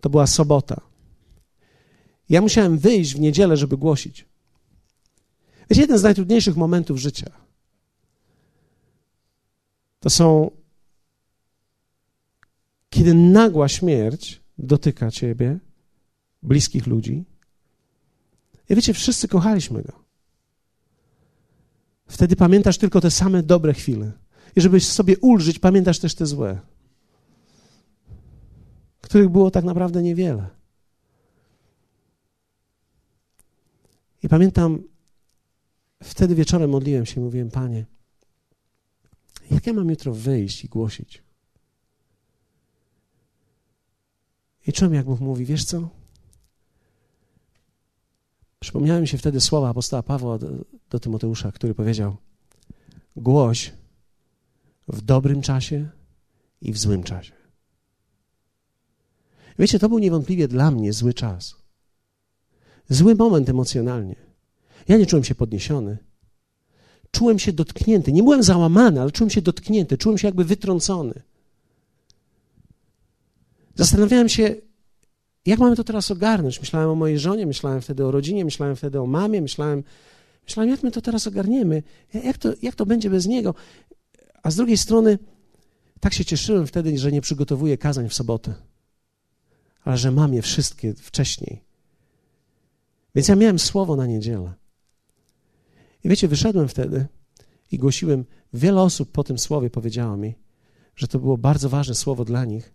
To była sobota. Ja musiałem wyjść w niedzielę, żeby głosić. Jest jeden z najtrudniejszych momentów życia. To są, kiedy nagła śmierć dotyka ciebie, bliskich ludzi. I wiecie, wszyscy kochaliśmy go. Wtedy pamiętasz tylko te same dobre chwile. I żebyś sobie ulżyć, pamiętasz też te złe, których było tak naprawdę niewiele. I pamiętam, wtedy wieczorem modliłem się i mówiłem, Panie, jak ja mam jutro wyjść i głosić? I czułem, jak Bóg mówi, wiesz co? Przypomniałem się wtedy słowa apostoła Pawła do, do Tymoteusza, który powiedział: Głoś w dobrym czasie i w złym czasie. Wiecie, to był niewątpliwie dla mnie zły czas. Zły moment emocjonalnie. Ja nie czułem się podniesiony. Czułem się dotknięty. Nie byłem załamany, ale czułem się dotknięty. Czułem się jakby wytrącony. Zastanawiałem się, jak mamy to teraz ogarnąć? Myślałem o mojej żonie, myślałem wtedy o rodzinie, myślałem wtedy o mamie, myślałem, myślałem jak my to teraz ogarniemy, jak to, jak to będzie bez niego. A z drugiej strony, tak się cieszyłem wtedy, że nie przygotowuję kazań w sobotę, ale że mam je wszystkie wcześniej. Więc ja miałem słowo na niedzielę. I wiecie, wyszedłem wtedy i głosiłem. Wiele osób po tym słowie powiedziało mi, że to było bardzo ważne słowo dla nich.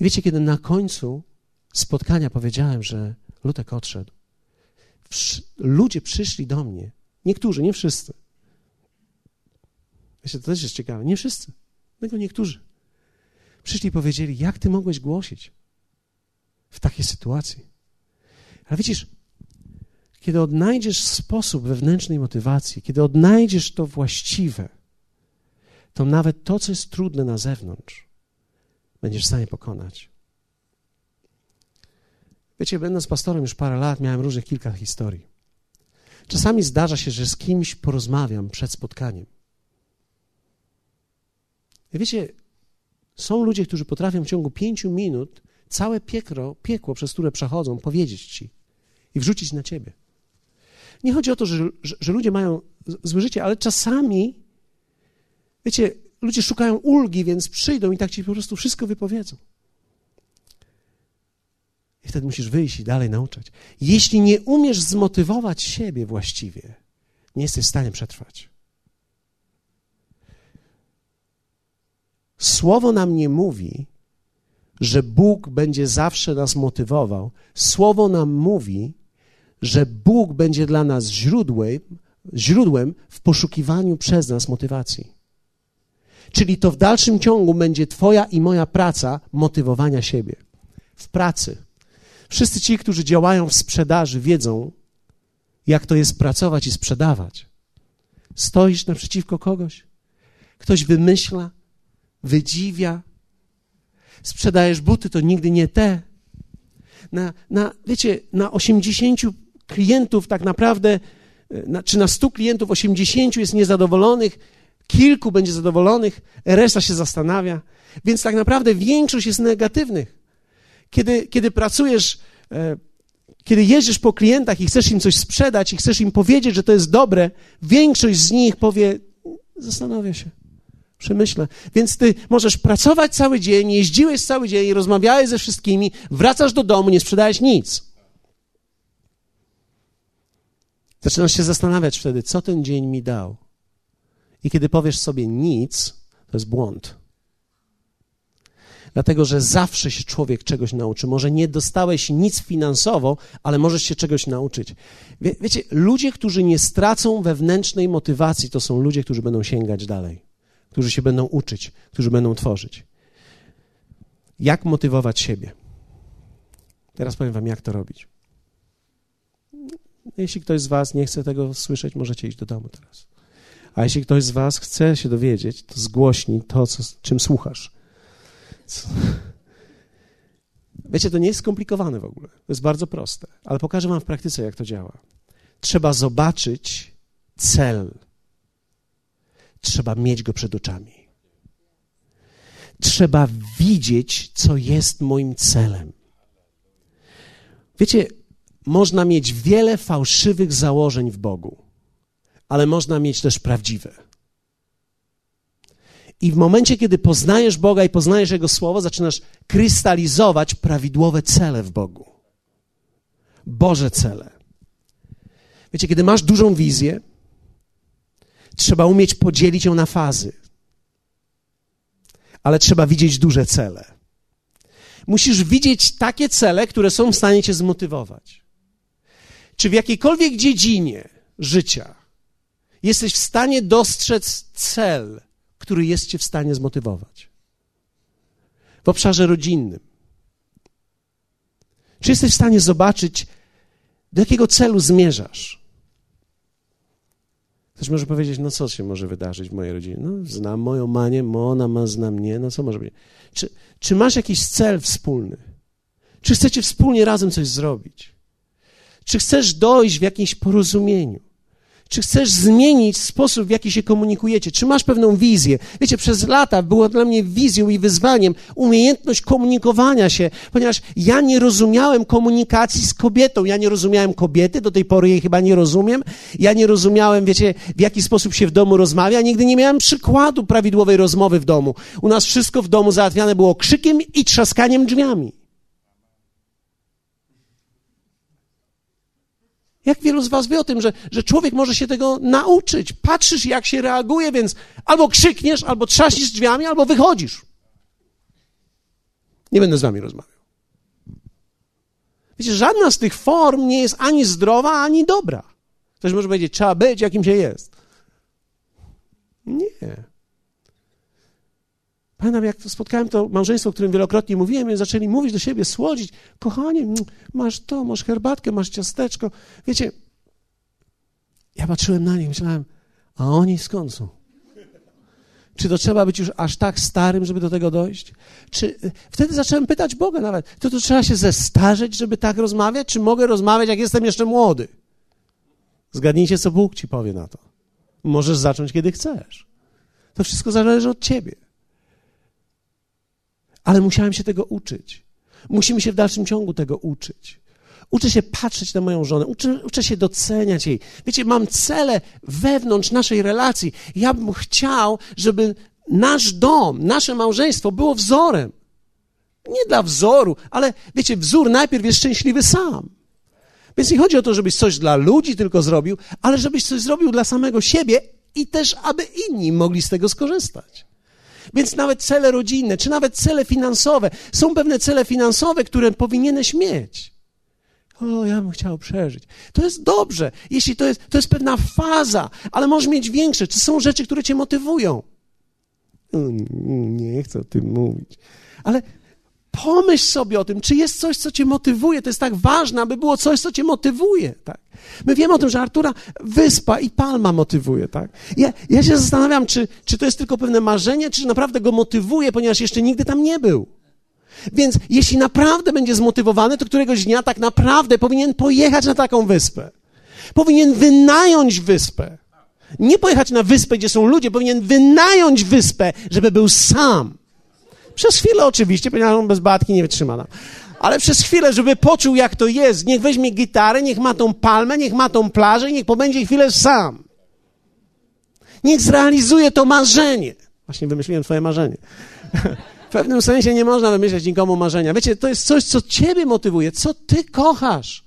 I wiecie, kiedy na końcu spotkania powiedziałem, że Lutek odszedł, ludzie przyszli do mnie. Niektórzy, nie wszyscy. Myślę, to też jest ciekawe. Nie wszyscy, tylko niektórzy. Przyszli i powiedzieli, jak ty mogłeś głosić w takiej sytuacji? Ale widzisz, kiedy odnajdziesz sposób wewnętrznej motywacji, kiedy odnajdziesz to właściwe, to nawet to, co jest trudne na zewnątrz, będziesz w stanie pokonać. Wiecie, będąc pastorem już parę lat, miałem różnych kilka historii. Czasami zdarza się, że z kimś porozmawiam przed spotkaniem. Wiecie, są ludzie, którzy potrafią w ciągu pięciu minut całe piekro, piekło, przez które przechodzą, powiedzieć ci i wrzucić na ciebie. Nie chodzi o to, że, że, że ludzie mają złe życie, ale czasami, wiecie, ludzie szukają ulgi, więc przyjdą i tak ci po prostu wszystko wypowiedzą. I wtedy musisz wyjść i dalej nauczać. Jeśli nie umiesz zmotywować siebie właściwie, nie jesteś w stanie przetrwać. Słowo nam nie mówi, że Bóg będzie zawsze nas motywował. Słowo nam mówi, że Bóg będzie dla nas źródłem, źródłem w poszukiwaniu przez nas motywacji. Czyli to w dalszym ciągu będzie Twoja i moja praca motywowania siebie. W pracy. Wszyscy ci, którzy działają w sprzedaży, wiedzą, jak to jest pracować i sprzedawać. Stoisz naprzeciwko kogoś, ktoś wymyśla, wydziwia, sprzedajesz buty, to nigdy nie te. Na, na, wiecie, na 80 klientów tak naprawdę, na, czy na 100 klientów 80 jest niezadowolonych, kilku będzie zadowolonych, reszta się zastanawia. Więc tak naprawdę większość jest negatywnych. Kiedy, kiedy pracujesz, e, kiedy jeździsz po klientach i chcesz im coś sprzedać i chcesz im powiedzieć, że to jest dobre, większość z nich powie, zastanawia się, przemyślę. Więc ty możesz pracować cały dzień, jeździłeś cały dzień, rozmawiałeś ze wszystkimi, wracasz do domu, nie sprzedałeś nic. Zaczynasz się zastanawiać wtedy, co ten dzień mi dał. I kiedy powiesz sobie nic, to jest błąd. Dlatego, że zawsze się człowiek czegoś nauczy. Może nie dostałeś nic finansowo, ale możesz się czegoś nauczyć. Wie, wiecie, ludzie, którzy nie stracą wewnętrznej motywacji, to są ludzie, którzy będą sięgać dalej. Którzy się będą uczyć, którzy będą tworzyć. Jak motywować siebie? Teraz powiem Wam, jak to robić. Jeśli ktoś z Was nie chce tego słyszeć, możecie iść do domu teraz. A jeśli ktoś z Was chce się dowiedzieć, to zgłośnij to, co, czym słuchasz. Co? Wiecie, to nie jest skomplikowane w ogóle. To jest bardzo proste, ale pokażę Wam w praktyce, jak to działa. Trzeba zobaczyć cel. Trzeba mieć go przed oczami. Trzeba widzieć, co jest moim celem. Wiecie, można mieć wiele fałszywych założeń w Bogu, ale można mieć też prawdziwe. I w momencie, kiedy poznajesz Boga i poznajesz Jego Słowo, zaczynasz krystalizować prawidłowe cele w Bogu. Boże cele. Wiecie, kiedy masz dużą wizję, trzeba umieć podzielić ją na fazy, ale trzeba widzieć duże cele. Musisz widzieć takie cele, które są w stanie cię zmotywować. Czy w jakiejkolwiek dziedzinie życia jesteś w stanie dostrzec cel, który jest cię w stanie zmotywować? W obszarze rodzinnym. Czy jesteś w stanie zobaczyć, do jakiego celu zmierzasz? Ktoś może powiedzieć, no co się może wydarzyć w mojej rodzinie? No, znam moją manię, ona ma zna mnie, no co może być? Czy, czy masz jakiś cel wspólny? Czy chcecie wspólnie razem coś zrobić? Czy chcesz dojść w jakimś porozumieniu? Czy chcesz zmienić sposób, w jaki się komunikujecie? Czy masz pewną wizję? Wiecie, przez lata było dla mnie wizją i wyzwaniem umiejętność komunikowania się, ponieważ ja nie rozumiałem komunikacji z kobietą. Ja nie rozumiałem kobiety, do tej pory jej chyba nie rozumiem. Ja nie rozumiałem, wiecie, w jaki sposób się w domu rozmawia. Nigdy nie miałem przykładu prawidłowej rozmowy w domu. U nas wszystko w domu załatwiane było krzykiem i trzaskaniem drzwiami. Jak wielu z Was wie o tym, że, że człowiek może się tego nauczyć? Patrzysz, jak się reaguje, więc albo krzykniesz, albo trzaśniesz drzwiami, albo wychodzisz. Nie będę z Wami rozmawiał. Wiecie, żadna z tych form nie jest ani zdrowa, ani dobra. Ktoś może powiedzieć, trzeba być, jakim się jest. Nie. Pamiętam, jak spotkałem to małżeństwo, o którym wielokrotnie mówiłem, i zaczęli mówić do siebie, słodzić. Kochanie, masz to, masz herbatkę, masz ciasteczko. Wiecie, ja patrzyłem na nich, myślałem, a oni skąd są? Czy to trzeba być już aż tak starym, żeby do tego dojść? Czy wtedy zacząłem pytać Boga nawet, to to trzeba się zestarzeć, żeby tak rozmawiać? Czy mogę rozmawiać, jak jestem jeszcze młody? Zgadnijcie, co Bóg ci powie na to. Możesz zacząć, kiedy chcesz. To wszystko zależy od ciebie ale musiałem się tego uczyć. Musimy się w dalszym ciągu tego uczyć. Uczę się patrzeć na moją żonę, uczę, uczę się doceniać jej. Wiecie, mam cele wewnątrz naszej relacji. Ja bym chciał, żeby nasz dom, nasze małżeństwo było wzorem. Nie dla wzoru, ale wiecie, wzór najpierw jest szczęśliwy sam. Więc nie chodzi o to, żebyś coś dla ludzi tylko zrobił, ale żebyś coś zrobił dla samego siebie i też, aby inni mogli z tego skorzystać. Więc nawet cele rodzinne, czy nawet cele finansowe, są pewne cele finansowe, które powinieneś mieć. O, ja bym chciał przeżyć. To jest dobrze, jeśli to jest, to jest pewna faza, ale możesz mieć większe. Czy są rzeczy, które cię motywują? Nie chcę o tym mówić. Ale pomyśl sobie o tym, czy jest coś, co cię motywuje. To jest tak ważne, aby było coś, co cię motywuje. Tak? My wiemy o tym, że Artura wyspa i palma motywuje, tak? Ja, ja się zastanawiam, czy, czy to jest tylko pewne marzenie, czy naprawdę go motywuje, ponieważ jeszcze nigdy tam nie był. Więc jeśli naprawdę będzie zmotywowany, to któregoś dnia tak naprawdę powinien pojechać na taką wyspę. Powinien wynająć wyspę. Nie pojechać na wyspę, gdzie są ludzie, powinien wynająć wyspę, żeby był sam. Przez chwilę oczywiście, ponieważ on bez batki nie wytrzyma. No ale przez chwilę, żeby poczuł, jak to jest. Niech weźmie gitarę, niech ma tą palmę, niech ma tą plażę i niech pobędzie chwilę sam. Niech zrealizuje to marzenie. Właśnie wymyśliłem twoje marzenie. W pewnym sensie nie można wymyśleć nikomu marzenia. Wiecie, to jest coś, co ciebie motywuje, co ty kochasz.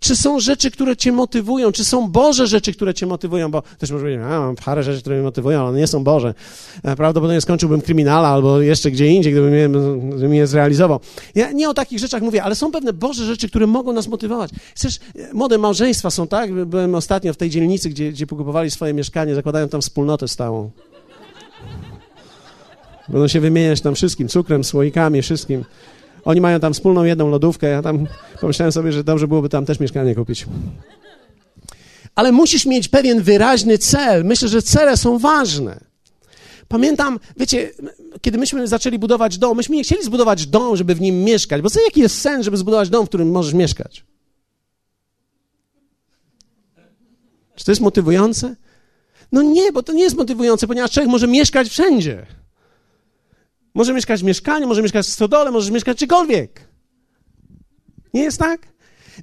Czy są rzeczy, które cię motywują? Czy są Boże rzeczy, które cię motywują? Bo też może powiedzieć, a mam parę rzeczy, które mnie motywują, ale nie są Boże. E, prawdopodobnie skończyłbym kryminala albo jeszcze gdzie indziej, gdybym je, gdybym je zrealizował. Ja nie o takich rzeczach mówię, ale są pewne Boże rzeczy, które mogą nas motywować. Chcesz, e, młode małżeństwa są tak? Byłem ostatnio w tej dzielnicy, gdzie, gdzie pokupowali swoje mieszkanie, zakładają tam wspólnotę stałą. Będą się wymieniać tam wszystkim, cukrem, słoikami, wszystkim. Oni mają tam wspólną jedną lodówkę, ja tam pomyślałem sobie, że dobrze byłoby tam też mieszkanie kupić. Ale musisz mieć pewien wyraźny cel. Myślę, że cele są ważne. Pamiętam, wiecie, kiedy myśmy zaczęli budować dom, myśmy nie chcieli zbudować dom, żeby w nim mieszkać, bo co, jaki jest sens, żeby zbudować dom, w którym możesz mieszkać? Czy to jest motywujące? No nie, bo to nie jest motywujące, ponieważ człowiek może mieszkać wszędzie. Może mieszkać w mieszkaniu, może mieszkać w stodole, może mieszkać gdziekolwiek. Nie jest tak?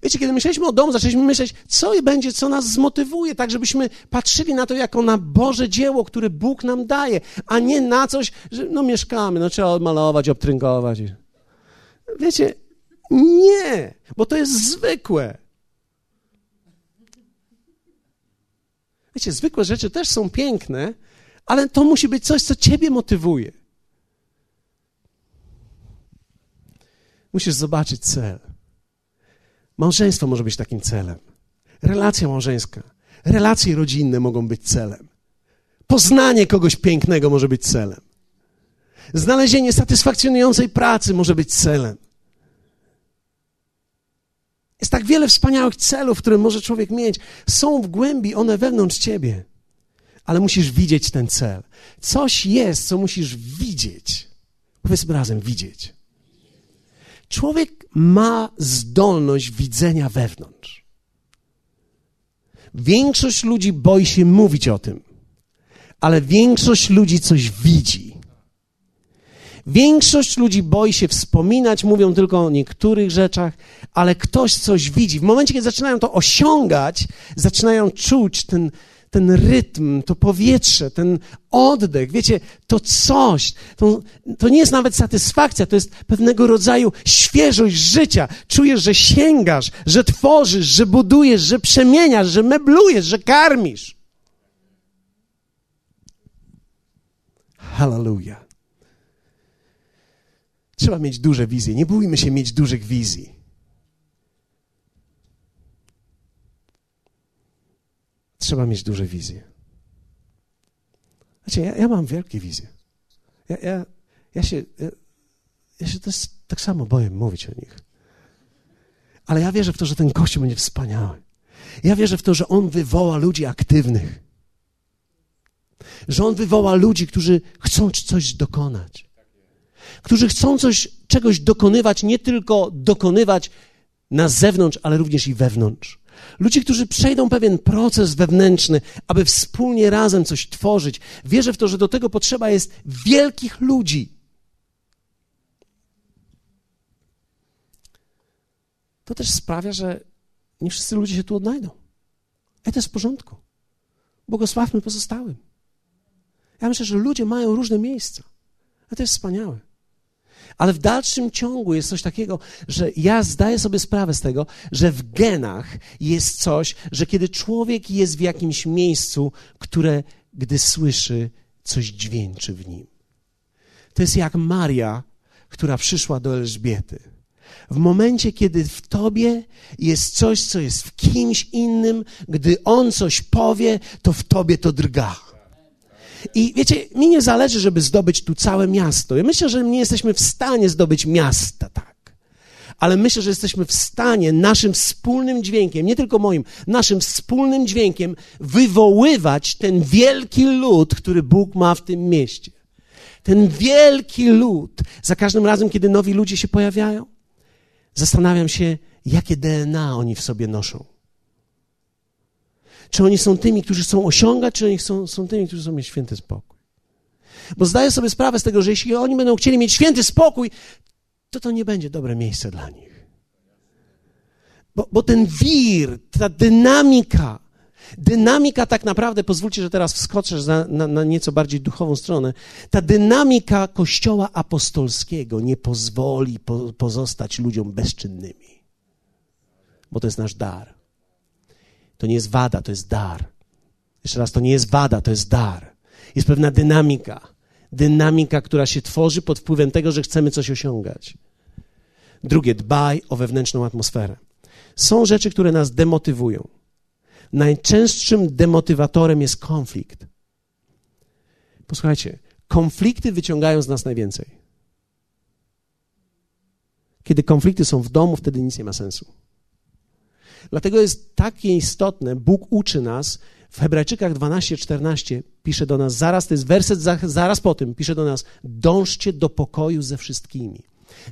Wiecie, kiedy myśleliśmy o domu, zaczęliśmy myśleć, co będzie, co nas zmotywuje, tak żebyśmy patrzyli na to jako na Boże dzieło, które Bóg nam daje, a nie na coś, że no mieszkamy, no trzeba odmalować, obtrynkować. Wiecie, nie, bo to jest zwykłe. Wiecie, zwykłe rzeczy też są piękne, ale to musi być coś, co ciebie motywuje. Musisz zobaczyć cel. Małżeństwo może być takim celem. Relacja małżeńska, relacje rodzinne mogą być celem. Poznanie kogoś pięknego może być celem. Znalezienie satysfakcjonującej pracy może być celem. Jest tak wiele wspaniałych celów, które może człowiek mieć. Są w głębi one wewnątrz ciebie, ale musisz widzieć ten cel. Coś jest, co musisz widzieć. Powiedzmy razem, widzieć. Człowiek ma zdolność widzenia wewnątrz. Większość ludzi boi się mówić o tym, ale większość ludzi coś widzi. Większość ludzi boi się wspominać, mówią tylko o niektórych rzeczach, ale ktoś coś widzi. W momencie, kiedy zaczynają to osiągać, zaczynają czuć ten, ten rytm, to powietrze, ten oddech, wiecie, to coś, to, to nie jest nawet satysfakcja, to jest pewnego rodzaju świeżość życia. Czujesz, że sięgasz, że tworzysz, że budujesz, że przemieniasz, że meblujesz, że karmisz. Hallelujah. Trzeba mieć duże wizje. Nie bójmy się mieć dużych wizji. Trzeba mieć duże wizje. Znaczy, ja, ja mam wielkie wizje. Ja, ja, ja się, ja, ja się też tak samo boję mówić o nich. Ale ja wierzę w to, że ten Kościół będzie wspaniały. Ja wierzę w to, że On wywoła ludzi aktywnych. Że On wywoła ludzi, którzy chcą coś dokonać. Którzy chcą coś, czegoś dokonywać, nie tylko dokonywać na zewnątrz, ale również i wewnątrz. Ludzi, którzy przejdą pewien proces wewnętrzny, aby wspólnie razem coś tworzyć. Wierzę w to, że do tego potrzeba jest wielkich ludzi. To też sprawia, że nie wszyscy ludzie się tu odnajdą. I to jest w porządku. Błogosławmy pozostałym. Ja myślę, że ludzie mają różne miejsca. A to jest wspaniałe. Ale w dalszym ciągu jest coś takiego, że ja zdaję sobie sprawę z tego, że w genach jest coś, że kiedy człowiek jest w jakimś miejscu, które, gdy słyszy, coś dźwięczy w nim. To jest jak Maria, która przyszła do Elżbiety. W momencie, kiedy w tobie jest coś, co jest w kimś innym, gdy on coś powie, to w tobie to drga. I wiecie, mi nie zależy, żeby zdobyć tu całe miasto. Ja myślę, że nie jesteśmy w stanie zdobyć miasta, tak. Ale myślę, że jesteśmy w stanie naszym wspólnym dźwiękiem, nie tylko moim, naszym wspólnym dźwiękiem wywoływać ten wielki lud, który Bóg ma w tym mieście. Ten wielki lud. Za każdym razem, kiedy nowi ludzie się pojawiają, zastanawiam się, jakie DNA oni w sobie noszą. Czy oni są tymi, którzy chcą osiągać, czy oni są, są tymi, którzy chcą mieć święty spokój. Bo zdaję sobie sprawę z tego, że jeśli oni będą chcieli mieć święty spokój, to to nie będzie dobre miejsce dla nich. Bo, bo ten wir, ta dynamika, dynamika tak naprawdę, pozwólcie, że teraz wskoczę na, na, na nieco bardziej duchową stronę, ta dynamika Kościoła apostolskiego nie pozwoli po, pozostać ludziom bezczynnymi. Bo to jest nasz dar. To nie jest wada, to jest dar. Jeszcze raz, to nie jest wada, to jest dar. Jest pewna dynamika. Dynamika, która się tworzy pod wpływem tego, że chcemy coś osiągać. Drugie, dbaj o wewnętrzną atmosferę. Są rzeczy, które nas demotywują. Najczęstszym demotywatorem jest konflikt. Posłuchajcie, konflikty wyciągają z nas najwięcej. Kiedy konflikty są w domu, wtedy nic nie ma sensu. Dlatego jest takie istotne, Bóg uczy nas, w Hebrajczykach 12-14 pisze do nas, zaraz, to jest werset zaraz po tym, pisze do nas, dążcie do pokoju ze wszystkimi.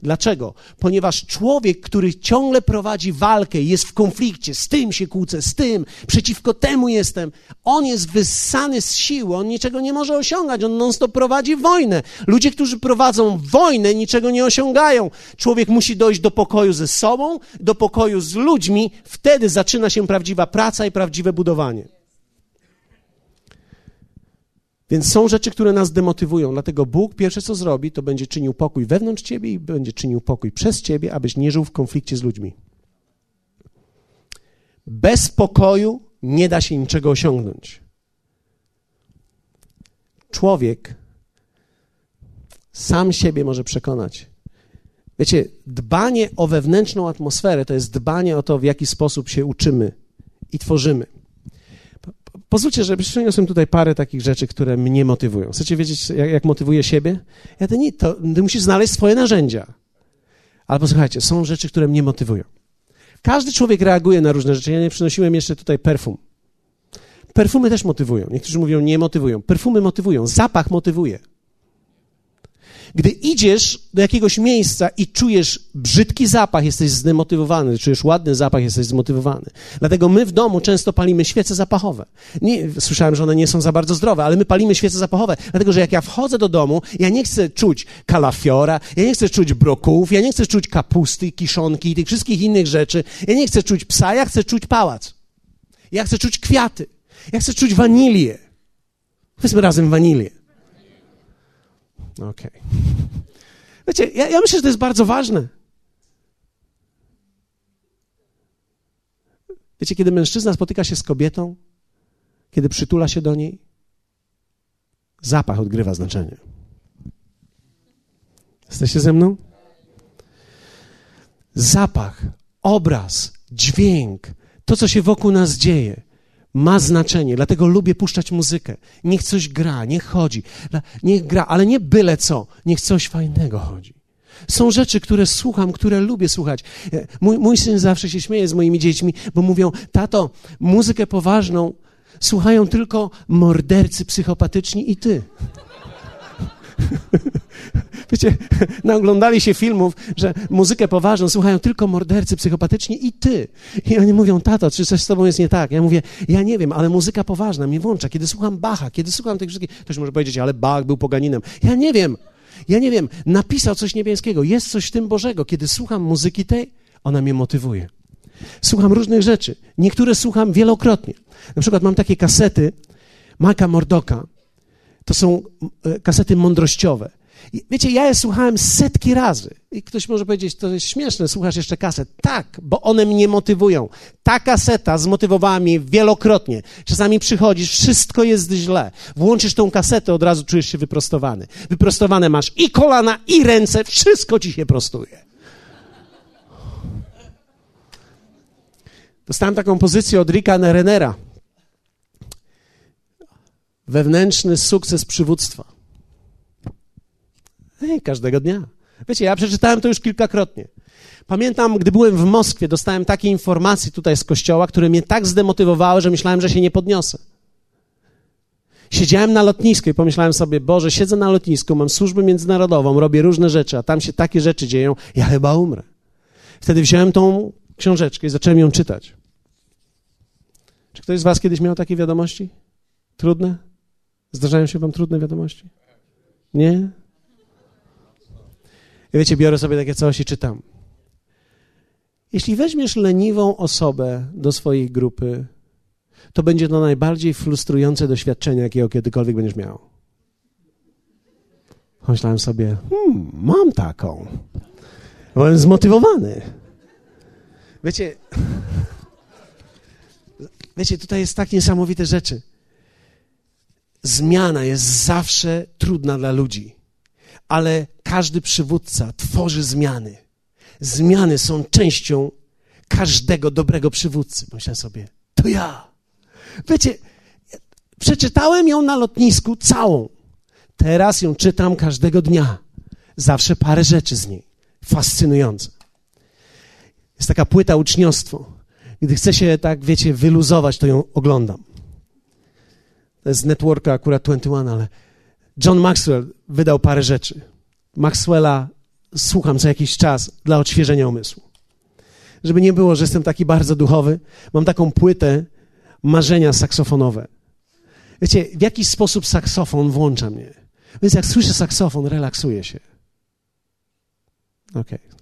Dlaczego? Ponieważ człowiek, który ciągle prowadzi walkę, jest w konflikcie, z tym się kłócę, z tym, przeciwko temu jestem, on jest wyssany z siły, on niczego nie może osiągać, on non-stop prowadzi wojnę. Ludzie, którzy prowadzą wojnę, niczego nie osiągają. Człowiek musi dojść do pokoju ze sobą, do pokoju z ludźmi, wtedy zaczyna się prawdziwa praca i prawdziwe budowanie. Więc są rzeczy, które nas demotywują. Dlatego Bóg pierwsze co zrobi, to będzie czynił pokój wewnątrz ciebie i będzie czynił pokój przez ciebie, abyś nie żył w konflikcie z ludźmi. Bez pokoju nie da się niczego osiągnąć. Człowiek sam siebie może przekonać. Wiecie, dbanie o wewnętrzną atmosferę to jest dbanie o to, w jaki sposób się uczymy i tworzymy. Pozwólcie, że przyniosłem tutaj parę takich rzeczy, które mnie motywują. Chcecie wiedzieć, jak, jak motywuję siebie? Ja to nie, to, ty musisz znaleźć swoje narzędzia. Ale posłuchajcie, są rzeczy, które mnie motywują. Każdy człowiek reaguje na różne rzeczy. Ja nie przynosiłem jeszcze tutaj perfum. Perfumy też motywują. Niektórzy mówią, nie motywują. Perfumy motywują. Zapach motywuje. Gdy idziesz do jakiegoś miejsca i czujesz brzydki zapach, jesteś zdemotywowany, czujesz ładny zapach, jesteś zmotywowany. Dlatego my w domu często palimy świece zapachowe. Nie, słyszałem, że one nie są za bardzo zdrowe, ale my palimy świece zapachowe, dlatego że jak ja wchodzę do domu, ja nie chcę czuć kalafiora, ja nie chcę czuć brokułów, ja nie chcę czuć kapusty, kiszonki i tych wszystkich innych rzeczy. Ja nie chcę czuć psa, ja chcę czuć pałac. Ja chcę czuć kwiaty. Ja chcę czuć wanilię. Powiedzmy razem wanilię. Okej. Okay. Wiecie, ja, ja myślę, że to jest bardzo ważne. Wiecie, kiedy mężczyzna spotyka się z kobietą, kiedy przytula się do niej, zapach odgrywa znaczenie. Jesteście ze mną? Zapach, obraz, dźwięk, to, co się wokół nas dzieje, ma znaczenie, dlatego lubię puszczać muzykę. Niech coś gra, niech chodzi, niech gra, ale nie byle co, niech coś fajnego chodzi. Są rzeczy, które słucham, które lubię słuchać. E, mój, mój syn zawsze się śmieje z moimi dziećmi, bo mówią, tato, muzykę poważną słuchają tylko mordercy psychopatyczni i ty. Wiecie, naoglądali się filmów, że muzykę poważną słuchają tylko mordercy psychopatyczni i ty. I oni mówią, tato, czy coś z tobą jest nie tak? Ja mówię, ja nie wiem, ale muzyka poważna mnie włącza. Kiedy słucham Bacha, kiedy słucham tych wszystkich, ktoś może powiedzieć, ale Bach był poganinem. Ja nie wiem. Ja nie wiem. Napisał coś niebieskiego. Jest coś w tym Bożego. Kiedy słucham muzyki tej, ona mnie motywuje. Słucham różnych rzeczy. Niektóre słucham wielokrotnie. Na przykład mam takie kasety Maka Mordoka. To są e, kasety mądrościowe. Wiecie, ja je słuchałem setki razy. I ktoś może powiedzieć, to jest śmieszne, słuchasz jeszcze kaset. Tak, bo one mnie motywują. Ta kaseta zmotywowała mnie wielokrotnie. Czasami przychodzisz, wszystko jest źle. Włączysz tą kasetę, od razu czujesz się wyprostowany. Wyprostowane masz i kolana, i ręce, wszystko ci się prostuje. Dostałem taką pozycję od Ricka Nerenera. Wewnętrzny sukces przywództwa. Ej, każdego dnia. Wiecie, ja przeczytałem to już kilkakrotnie. Pamiętam, gdy byłem w Moskwie, dostałem takie informacje tutaj z kościoła, które mnie tak zdemotywowały, że myślałem, że się nie podniosę. Siedziałem na lotnisku i pomyślałem sobie, Boże, siedzę na lotnisku, mam służbę międzynarodową, robię różne rzeczy, a tam się takie rzeczy dzieją, ja chyba umrę. Wtedy wziąłem tą książeczkę i zacząłem ją czytać. Czy ktoś z Was kiedyś miał takie wiadomości? Trudne? Zdarzają się Wam trudne wiadomości? Nie? I wiecie, biorę sobie takie coś i czytam. Jeśli weźmiesz leniwą osobę do swojej grupy, to będzie to najbardziej frustrujące doświadczenie, jakiego kiedykolwiek będziesz miał. Myślałem sobie, hmm, mam taką. Byłem zmotywowany. Wiecie, wiecie, tutaj jest tak niesamowite rzeczy. Zmiana jest zawsze trudna dla ludzi ale każdy przywódca tworzy zmiany. Zmiany są częścią każdego dobrego przywódcy. Myślę sobie, to ja. Wiecie, przeczytałem ją na lotnisku całą. Teraz ją czytam każdego dnia. Zawsze parę rzeczy z niej. Fascynujące. Jest taka płyta uczniostwo. Gdy chcę się tak, wiecie, wyluzować, to ją oglądam. Z networka akurat 21, ale John Maxwell wydał parę rzeczy. Maxwella słucham co jakiś czas dla odświeżenia umysłu. Żeby nie było, że jestem taki bardzo duchowy, mam taką płytę marzenia saksofonowe. Wiecie, w jakiś sposób saksofon włącza mnie. Więc jak słyszę saksofon, relaksuję się. Okej. Okay.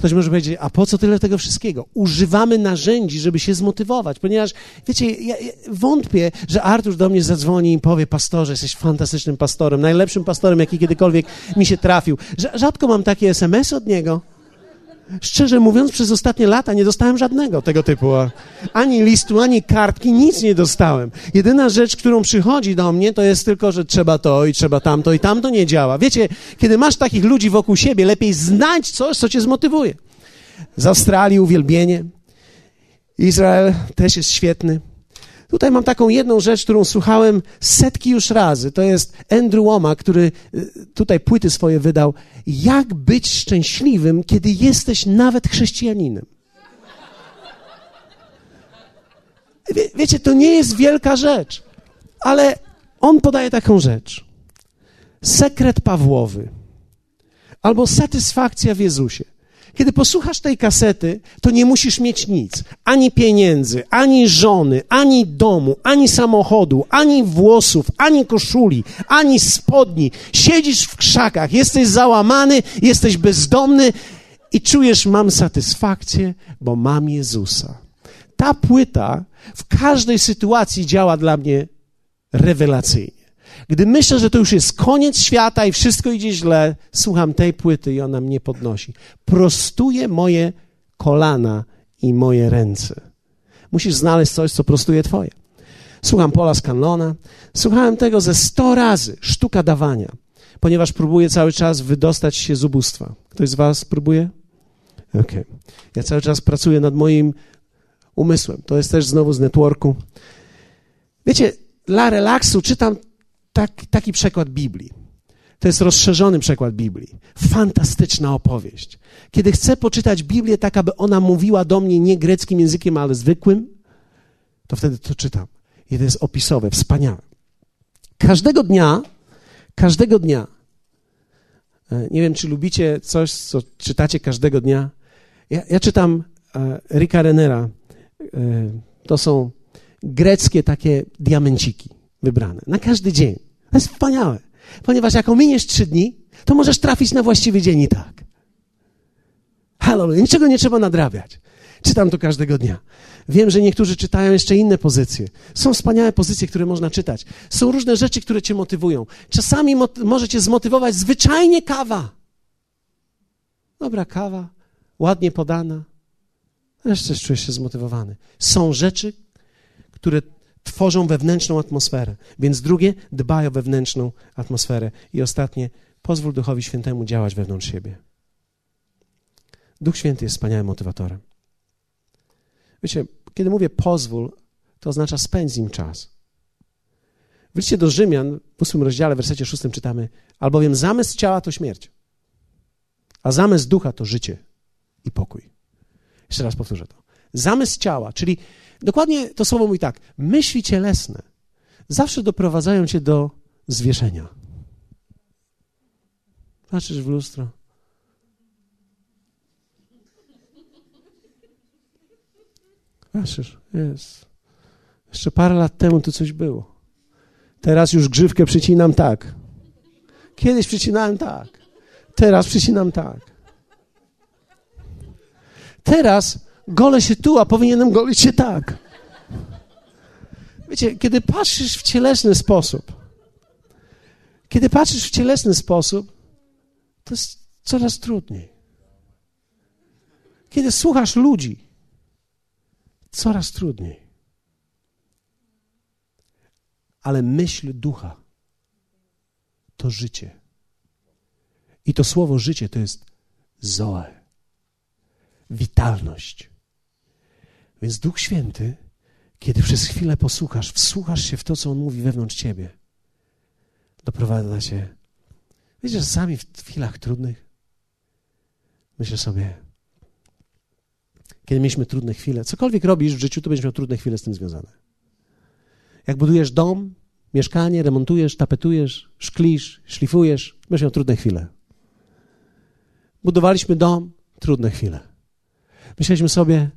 Ktoś może powiedzieć, a po co tyle tego wszystkiego? Używamy narzędzi, żeby się zmotywować, ponieważ, wiecie, ja, ja wątpię, że Artur do mnie zadzwoni i powie, pastorze, jesteś fantastycznym pastorem, najlepszym pastorem, jaki kiedykolwiek mi się trafił. Rzadko mam takie SMS od niego. Szczerze mówiąc, przez ostatnie lata nie dostałem żadnego tego typu. Ani listu, ani kartki, nic nie dostałem. Jedyna rzecz, którą przychodzi do mnie, to jest tylko, że trzeba to i trzeba tamto i tamto nie działa. Wiecie, kiedy masz takich ludzi wokół siebie, lepiej znać coś, co cię zmotywuje. Z Australii uwielbienie. Izrael też jest świetny. Tutaj mam taką jedną rzecz, którą słuchałem setki już razy. To jest Andrew Woma, który y, tutaj płyty swoje wydał. Jak być szczęśliwym, kiedy jesteś nawet chrześcijaninem? Wie, wiecie, to nie jest wielka rzecz, ale on podaje taką rzecz. Sekret Pawłowy albo satysfakcja w Jezusie. Kiedy posłuchasz tej kasety, to nie musisz mieć nic. Ani pieniędzy, ani żony, ani domu, ani samochodu, ani włosów, ani koszuli, ani spodni. Siedzisz w krzakach, jesteś załamany, jesteś bezdomny i czujesz, mam satysfakcję, bo mam Jezusa. Ta płyta w każdej sytuacji działa dla mnie rewelacyjnie. Gdy myślę, że to już jest koniec świata i wszystko idzie źle, słucham tej płyty i ona mnie podnosi. Prostuje moje kolana i moje ręce. Musisz znaleźć coś, co prostuje twoje. Słucham Paula Scanlona. Słuchałem tego ze sto razy. Sztuka dawania. Ponieważ próbuję cały czas wydostać się z ubóstwa. Ktoś z was próbuje? Okej. Okay. Ja cały czas pracuję nad moim umysłem. To jest też znowu z networku. Wiecie, dla relaksu czytam tak, taki przekład Biblii. To jest rozszerzony przekład Biblii. Fantastyczna opowieść. Kiedy chcę poczytać Biblię tak, aby ona mówiła do mnie nie greckim językiem, ale zwykłym, to wtedy to czytam. I to jest opisowe, wspaniałe. Każdego dnia, każdego dnia, e, nie wiem, czy lubicie coś, co czytacie każdego dnia. Ja, ja czytam e, Rika Renera. E, to są greckie takie diamenciki wybrane. Na każdy dzień. To jest wspaniałe. Ponieważ jak ominiesz trzy dni, to możesz trafić na właściwy dzień i tak. Hallelujah. Niczego nie trzeba nadrabiać. Czytam to każdego dnia. Wiem, że niektórzy czytają jeszcze inne pozycje. Są wspaniałe pozycje, które można czytać. Są różne rzeczy, które cię motywują. Czasami mot- może cię zmotywować zwyczajnie kawa. Dobra kawa, ładnie podana. Jeszcze czujesz się zmotywowany. Są rzeczy, które tworzą wewnętrzną atmosferę. Więc drugie, dbaj o wewnętrzną atmosferę. I ostatnie, pozwól Duchowi Świętemu działać wewnątrz siebie. Duch Święty jest wspaniałym motywatorem. Wiecie, kiedy mówię pozwól, to oznacza spędź z nim czas. Wróćcie do Rzymian, w ósmym rozdziale, w wersecie szóstym czytamy, albowiem zamysł ciała to śmierć, a zamysł ducha to życie i pokój. Jeszcze raz powtórzę to. Zamysł ciała, czyli Dokładnie to słowo mówi tak. Myśli cielesne zawsze doprowadzają cię do zwieszenia. Patrzysz w lustro. Patrzysz, jest. Jeszcze parę lat temu tu coś było. Teraz już grzywkę przycinam tak. Kiedyś przycinałem tak. Teraz przycinam tak. Teraz golę się tu, a powinienem golić się tak. Wiecie, kiedy patrzysz w cielesny sposób, kiedy patrzysz w cielesny sposób, to jest coraz trudniej. Kiedy słuchasz ludzi, coraz trudniej. Ale myśl ducha to życie. I to słowo życie to jest zoe, witalność. Więc Duch Święty, kiedy przez chwilę posłuchasz, wsłuchasz się w to, co On mówi wewnątrz ciebie, doprowadza cię. Wiecie, sami w chwilach trudnych myślę sobie, kiedy mieliśmy trudne chwile, cokolwiek robisz w życiu, to będziesz miał trudne chwile z tym związane. Jak budujesz dom, mieszkanie, remontujesz, tapetujesz, szklisz, szlifujesz, będziesz miał trudne chwile. Budowaliśmy dom, trudne chwile. Myśleliśmy sobie,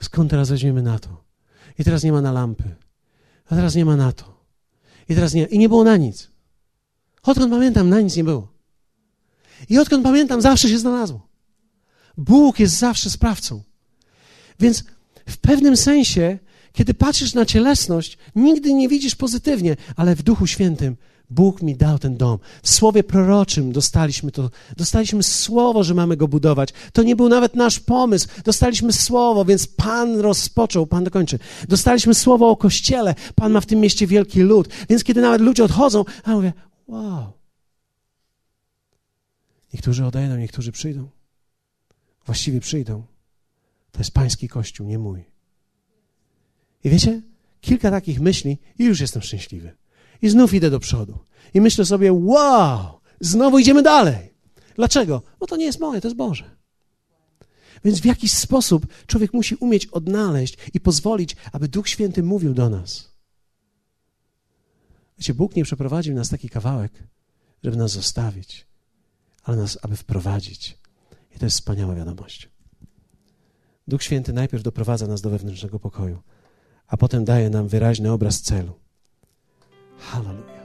skąd teraz weźmiemy na to? I teraz nie ma na lampy. A teraz nie ma na to. I teraz nie. I nie było na nic. Odkąd pamiętam, na nic nie było. I odkąd pamiętam, zawsze się znalazło. Bóg jest zawsze sprawcą. Więc w pewnym sensie, kiedy patrzysz na cielesność, nigdy nie widzisz pozytywnie, ale w Duchu Świętym Bóg mi dał ten dom. W słowie proroczym dostaliśmy to. Dostaliśmy słowo, że mamy go budować. To nie był nawet nasz pomysł. Dostaliśmy słowo, więc Pan rozpoczął, Pan dokończy. Dostaliśmy słowo o kościele. Pan ma w tym mieście wielki lud. Więc kiedy nawet ludzie odchodzą, a ja mówię, wow. Niektórzy odejdą, niektórzy przyjdą. Właściwie przyjdą. To jest pański kościół, nie mój. I wiecie, kilka takich myśli i już jestem szczęśliwy. I znów idę do przodu. I myślę sobie, wow, znowu idziemy dalej. Dlaczego? Bo to nie jest moje, to jest Boże. Więc w jakiś sposób człowiek musi umieć odnaleźć i pozwolić, aby Duch Święty mówił do nas. Wiecie, Bóg nie przeprowadził nas taki kawałek, żeby nas zostawić, ale nas, aby wprowadzić. I to jest wspaniała wiadomość. Duch Święty najpierw doprowadza nas do wewnętrznego pokoju, a potem daje nam wyraźny obraz celu. Hallelujah.